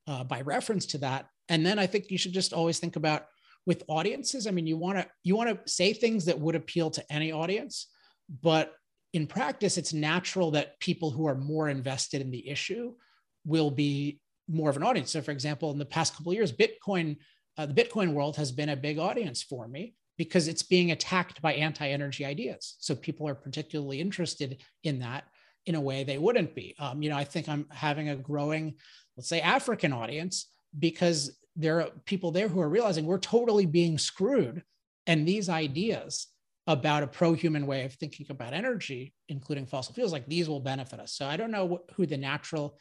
uh, by reference to that. And then I think you should just always think about with audiences. I mean, you want to you want to say things that would appeal to any audience, but in practice, it's natural that people who are more invested in the issue will be more of an audience. So, for example, in the past couple of years, Bitcoin uh, the Bitcoin world has been a big audience for me because it's being attacked by anti energy ideas. So people are particularly interested in that in a way they wouldn't be. Um, you know, I think I'm having a growing, let's say, African audience because there are people there who are realizing we're totally being screwed. And these ideas about a pro human way of thinking about energy, including fossil fuels, like these will benefit us. So I don't know who the natural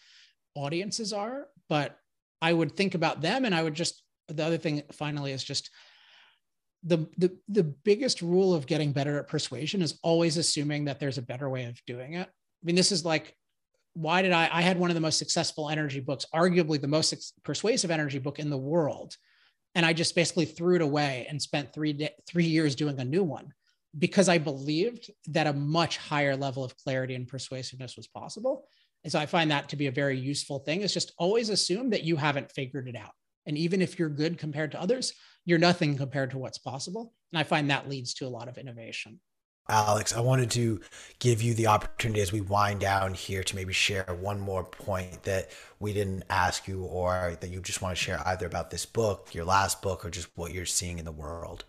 audiences are, but I would think about them and I would just the other thing finally is just the, the the biggest rule of getting better at persuasion is always assuming that there's a better way of doing it. I mean, this is like, why did I? I had one of the most successful energy books, arguably the most persuasive energy book in the world, and I just basically threw it away and spent three three years doing a new one because I believed that a much higher level of clarity and persuasiveness was possible. And so I find that to be a very useful thing. Is just always assume that you haven't figured it out. And even if you're good compared to others, you're nothing compared to what's possible. And I find that leads to a lot of innovation.
Alex, I wanted to give you the opportunity as we wind down here to maybe share one more point that we didn't ask you or that you just want to share either about this book, your last book, or just what you're seeing in the world.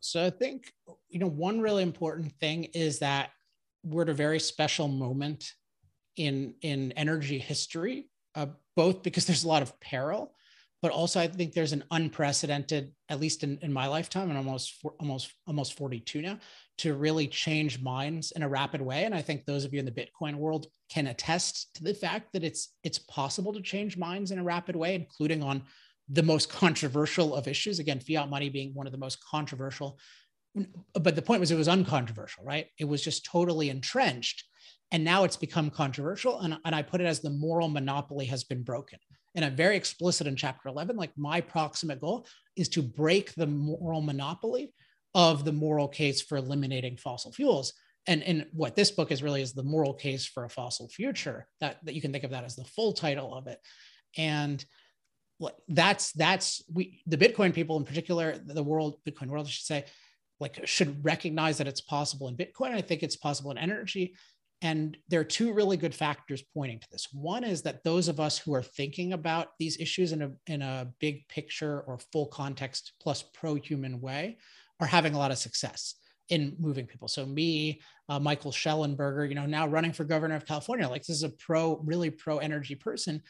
So I think, you know, one really important thing is that we're at a very special moment in in energy history uh, both because there's a lot of peril, but also I think there's an unprecedented, at least in, in my lifetime, and almost almost almost 42 now, to really change minds in a rapid way. And I think those of you in the Bitcoin world can attest to the fact that it's it's possible to change minds in a rapid way, including on the most controversial of issues. Again, fiat money being one of the most controversial. But the point was it was uncontroversial, right? It was just totally entrenched and now it's become controversial. And, and I put it as the moral monopoly has been broken. And I'm very explicit in chapter 11. Like my proximate goal is to break the moral monopoly of the moral case for eliminating fossil fuels. And, and what this book is really is the moral case for a fossil future. That, that you can think of that as the full title of it. And that's that's we the Bitcoin people in particular, the world Bitcoin world, I should say, like should recognize that it's possible in Bitcoin. I think it's possible in energy. And there are two really good factors pointing to this. One is that those of us who are thinking about these issues in a, in a big picture or full context plus pro human way are having a lot of success in moving people. So me, uh, Michael Shellenberger, you know, now running for governor of California, like this is a pro, really pro energy person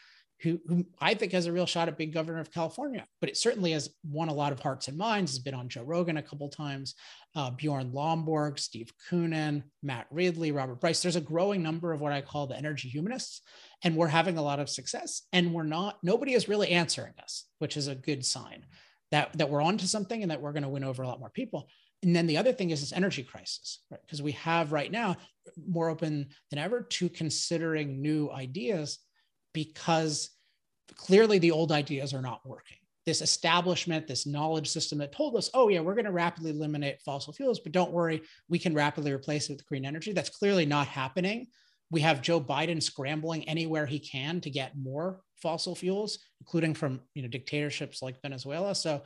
who, who I think has a real shot at being governor of California, but it certainly has won a lot of hearts and minds. Has been on Joe Rogan a couple times, uh, Bjorn Lomborg, Steve Koonin, Matt Ridley, Robert Bryce. There's a growing number of what I call the energy humanists, and we're having a lot of success. And we're not. Nobody is really answering us, which is a good sign that that we're onto something and that we're going to win over a lot more people. And then the other thing is this energy crisis, right? Because we have right now more open than ever to considering new ideas because clearly the old ideas are not working. This establishment, this knowledge system that told us, oh, yeah, we're going to rapidly eliminate fossil fuels, but don't worry, we can rapidly replace it with green energy. That's clearly not happening. We have Joe Biden scrambling anywhere he can to get more fossil fuels, including from you know dictatorships like Venezuela. So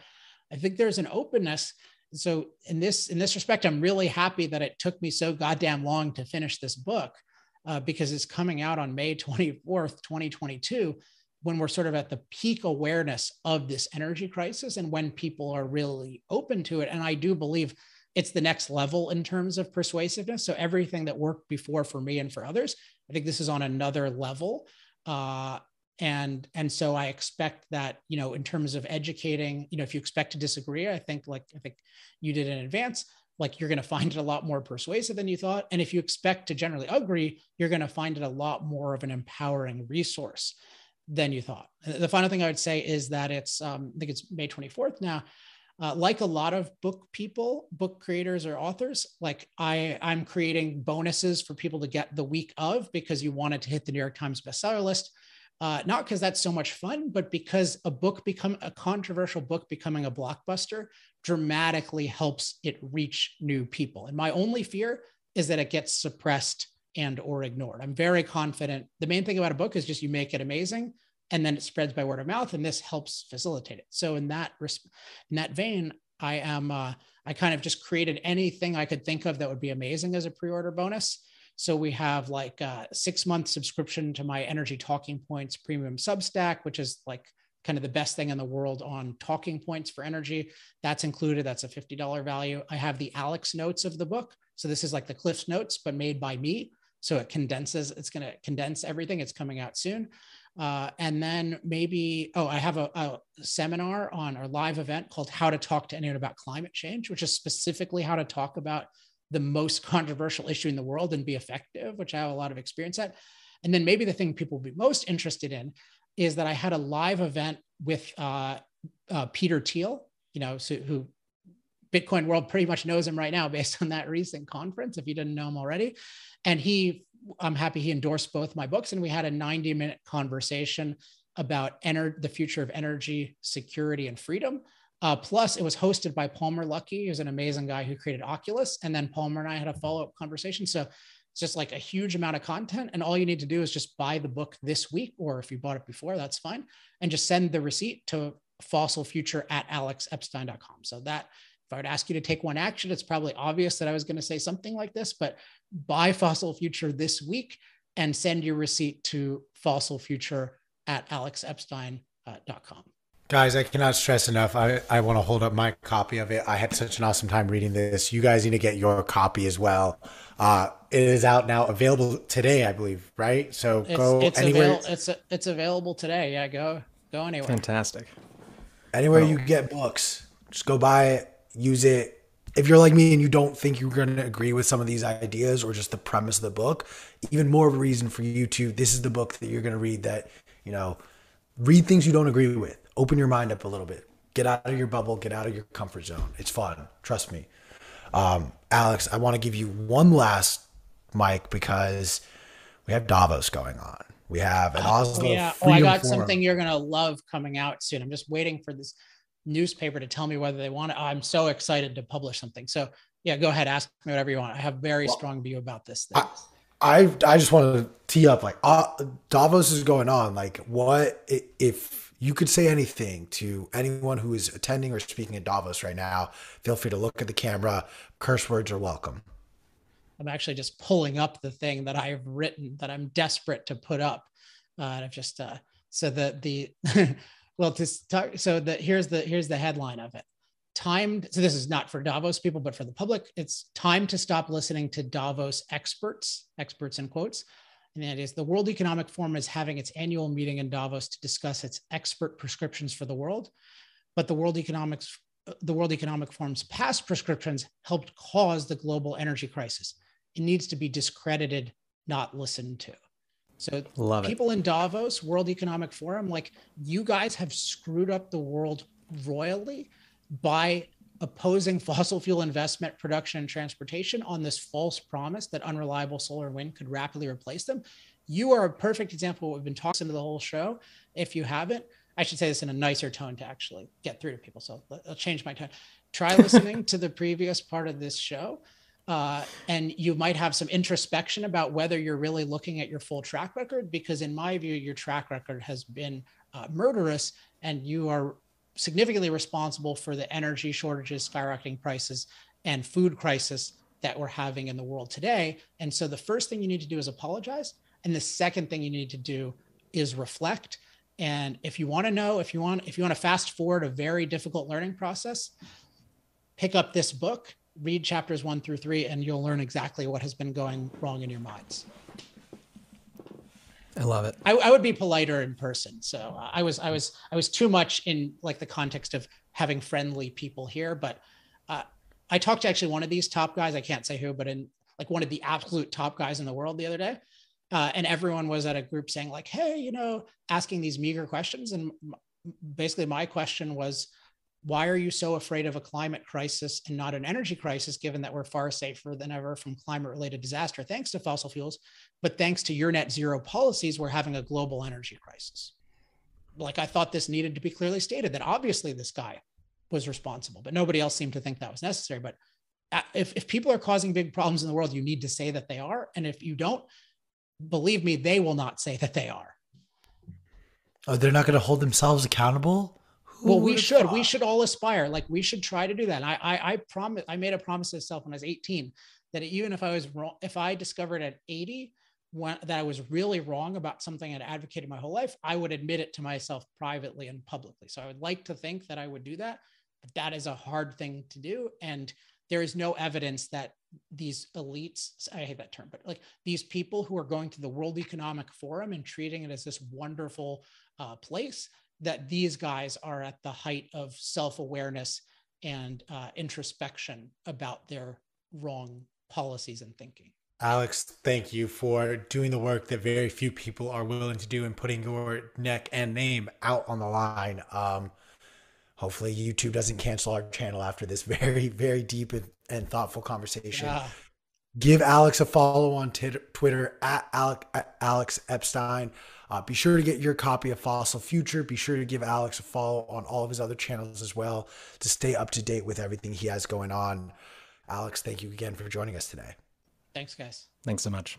I think there's an openness. So in this in this respect, I'm really happy that it took me so goddamn long to finish this book uh, because it's coming out on May 24th, 2022, when we're sort of at the peak awareness of this energy crisis and when people are really open to it. And I do believe it's the next level in terms of persuasiveness. So everything that worked before for me and for others, I think this is on another level. Uh, and and so i expect that you know in terms of educating you know if you expect to disagree i think like i think you did in advance like you're going to find it a lot more persuasive than you thought and if you expect to generally agree you're going to find it a lot more of an empowering resource than you thought. The final thing i would say is that it's um, i think it's may 24th now. Uh, like a lot of book people book creators or authors like i i'm creating bonuses for people to get the week of because you wanted to hit the new york times bestseller list. Uh, not because that's so much fun, but because a book become a controversial book becoming a blockbuster dramatically helps it reach new people. And my only fear is that it gets suppressed and or ignored. I'm very confident. The main thing about a book is just you make it amazing and then it spreads by word of mouth and this helps facilitate it. So in that in that vein, I am uh, I kind of just created anything I could think of that would be amazing as a pre-order bonus so we have like a six month subscription to my Energy Talking Points premium Substack, which is like kind of the best thing in the world on talking points for energy. That's included. That's a $50 value. I have the Alex notes of the book. So this is like the Cliff's notes, but made by me. So it condenses, it's going to condense everything. It's coming out soon. Uh, and then maybe, oh, I have a, a seminar on our live event called How to Talk to Anyone About Climate Change, which is specifically how to talk about the most controversial issue in the world and be effective, which I have a lot of experience at. And then maybe the thing people will be most interested in is that I had a live event with uh, uh, Peter Thiel, you know, so, who Bitcoin world pretty much knows him right now based on that recent conference, if you didn't know him already. And he, I'm happy he endorsed both my books. And we had a 90 minute conversation about ener- the future of energy, security, and freedom. Uh, plus, it was hosted by Palmer Luckey, who's an amazing guy who created Oculus. And then Palmer and I had a follow up conversation. So it's just like a huge amount of content. And all you need to do is just buy the book this week, or if you bought it before, that's fine. And just send the receipt to fossilfuture at alexepstein.com. So that if I would ask you to take one action, it's probably obvious that I was going to say something like this, but buy Fossil Future this week and send your receipt to fossilfuture at alexepstein.com.
Guys, I cannot stress enough. I, I want to hold up my copy of it. I had such an awesome time reading this. You guys need to get your copy as well. Uh, it is out now, available today, I believe, right? So
it's,
go
it's
anywhere.
Avail- it's it's available today. Yeah, go go anywhere.
Fantastic.
Anywhere oh. you get books, just go buy it, use it. If you're like me and you don't think you're going to agree with some of these ideas or just the premise of the book, even more of a reason for you to. This is the book that you're going to read. That you know, read things you don't agree with open your mind up a little bit. Get out of your bubble, get out of your comfort zone. It's fun. Trust me. Um, Alex, I want to give you one last mic because we have Davos going on. We have an Oslo.
Oh, yeah. oh, I got Forum. something you're gonna love coming out soon. I'm just waiting for this newspaper to tell me whether they want it. I'm so excited to publish something. So yeah, go ahead, ask me whatever you want. I have very well, strong view about this thing.
I, I, I just want to tee up like uh, Davos is going on. Like, what if you could say anything to anyone who is attending or speaking at Davos right now. Feel free to look at the camera. Curse words are welcome.
I'm actually just pulling up the thing that I've written that I'm desperate to put up. Uh, and I've just uh, so the the well to talk, so the here's the here's the headline of it. Timed. so this is not for Davos people, but for the public. It's time to stop listening to Davos experts, experts in quotes, and that is the World Economic Forum is having its annual meeting in Davos to discuss its expert prescriptions for the world. But the World Economics the World Economic Forum's past prescriptions helped cause the global energy crisis. It needs to be discredited, not listened to. So Love people it. in Davos, World Economic Forum, like you guys have screwed up the world royally by opposing fossil fuel investment, production, and transportation on this false promise that unreliable solar and wind could rapidly replace them. You are a perfect example of what we've been talking to the whole show. If you haven't, I should say this in a nicer tone to actually get through to people. So I'll change my tone. Try listening to the previous part of this show. Uh, and you might have some introspection about whether you're really looking at your full track record, because in my view, your track record has been uh, murderous and you are significantly responsible for the energy shortages, skyrocketing prices, and food crisis that we're having in the world today. And so the first thing you need to do is apologize. And the second thing you need to do is reflect. And if you want to know, if you want, if you want to fast forward a very difficult learning process, pick up this book, read chapters one through three, and you'll learn exactly what has been going wrong in your minds.
I love it.
I, I would be politer in person. So I was, I was, I was too much in like the context of having friendly people here. But uh, I talked to actually one of these top guys. I can't say who, but in like one of the absolute top guys in the world the other day. Uh, and everyone was at a group saying like, "Hey, you know," asking these meager questions. And basically, my question was, why are you so afraid of a climate crisis and not an energy crisis, given that we're far safer than ever from climate related disaster, thanks to fossil fuels? But thanks to your net zero policies, we're having a global energy crisis. Like I thought this needed to be clearly stated that obviously this guy was responsible, but nobody else seemed to think that was necessary. But uh, if, if people are causing big problems in the world, you need to say that they are. And if you don't, believe me, they will not say that they are.
Oh, they're not going to hold themselves accountable?
Who well, we should. Thought? We should all aspire. Like we should try to do that. And I, I, I promise. I made a promise to myself when I was 18 that even if I was wrong, if I discovered at 80 when, that I was really wrong about something I'd advocated my whole life, I would admit it to myself privately and publicly. So I would like to think that I would do that, but that is a hard thing to do. And there is no evidence that these elites, I hate that term, but like these people who are going to the World Economic Forum and treating it as this wonderful uh, place, that these guys are at the height of self awareness and uh, introspection about their wrong policies and thinking.
Alex, thank you for doing the work that very few people are willing to do and putting your neck and name out on the line. Um, hopefully, YouTube doesn't cancel our channel after this very, very deep and, and thoughtful conversation. Yeah. Give Alex a follow on t- Twitter at Alex, at Alex Epstein. Uh, be sure to get your copy of Fossil Future. Be sure to give Alex a follow on all of his other channels as well to stay up to date with everything he has going on. Alex, thank you again for joining us today.
Thanks, guys.
Thanks so much.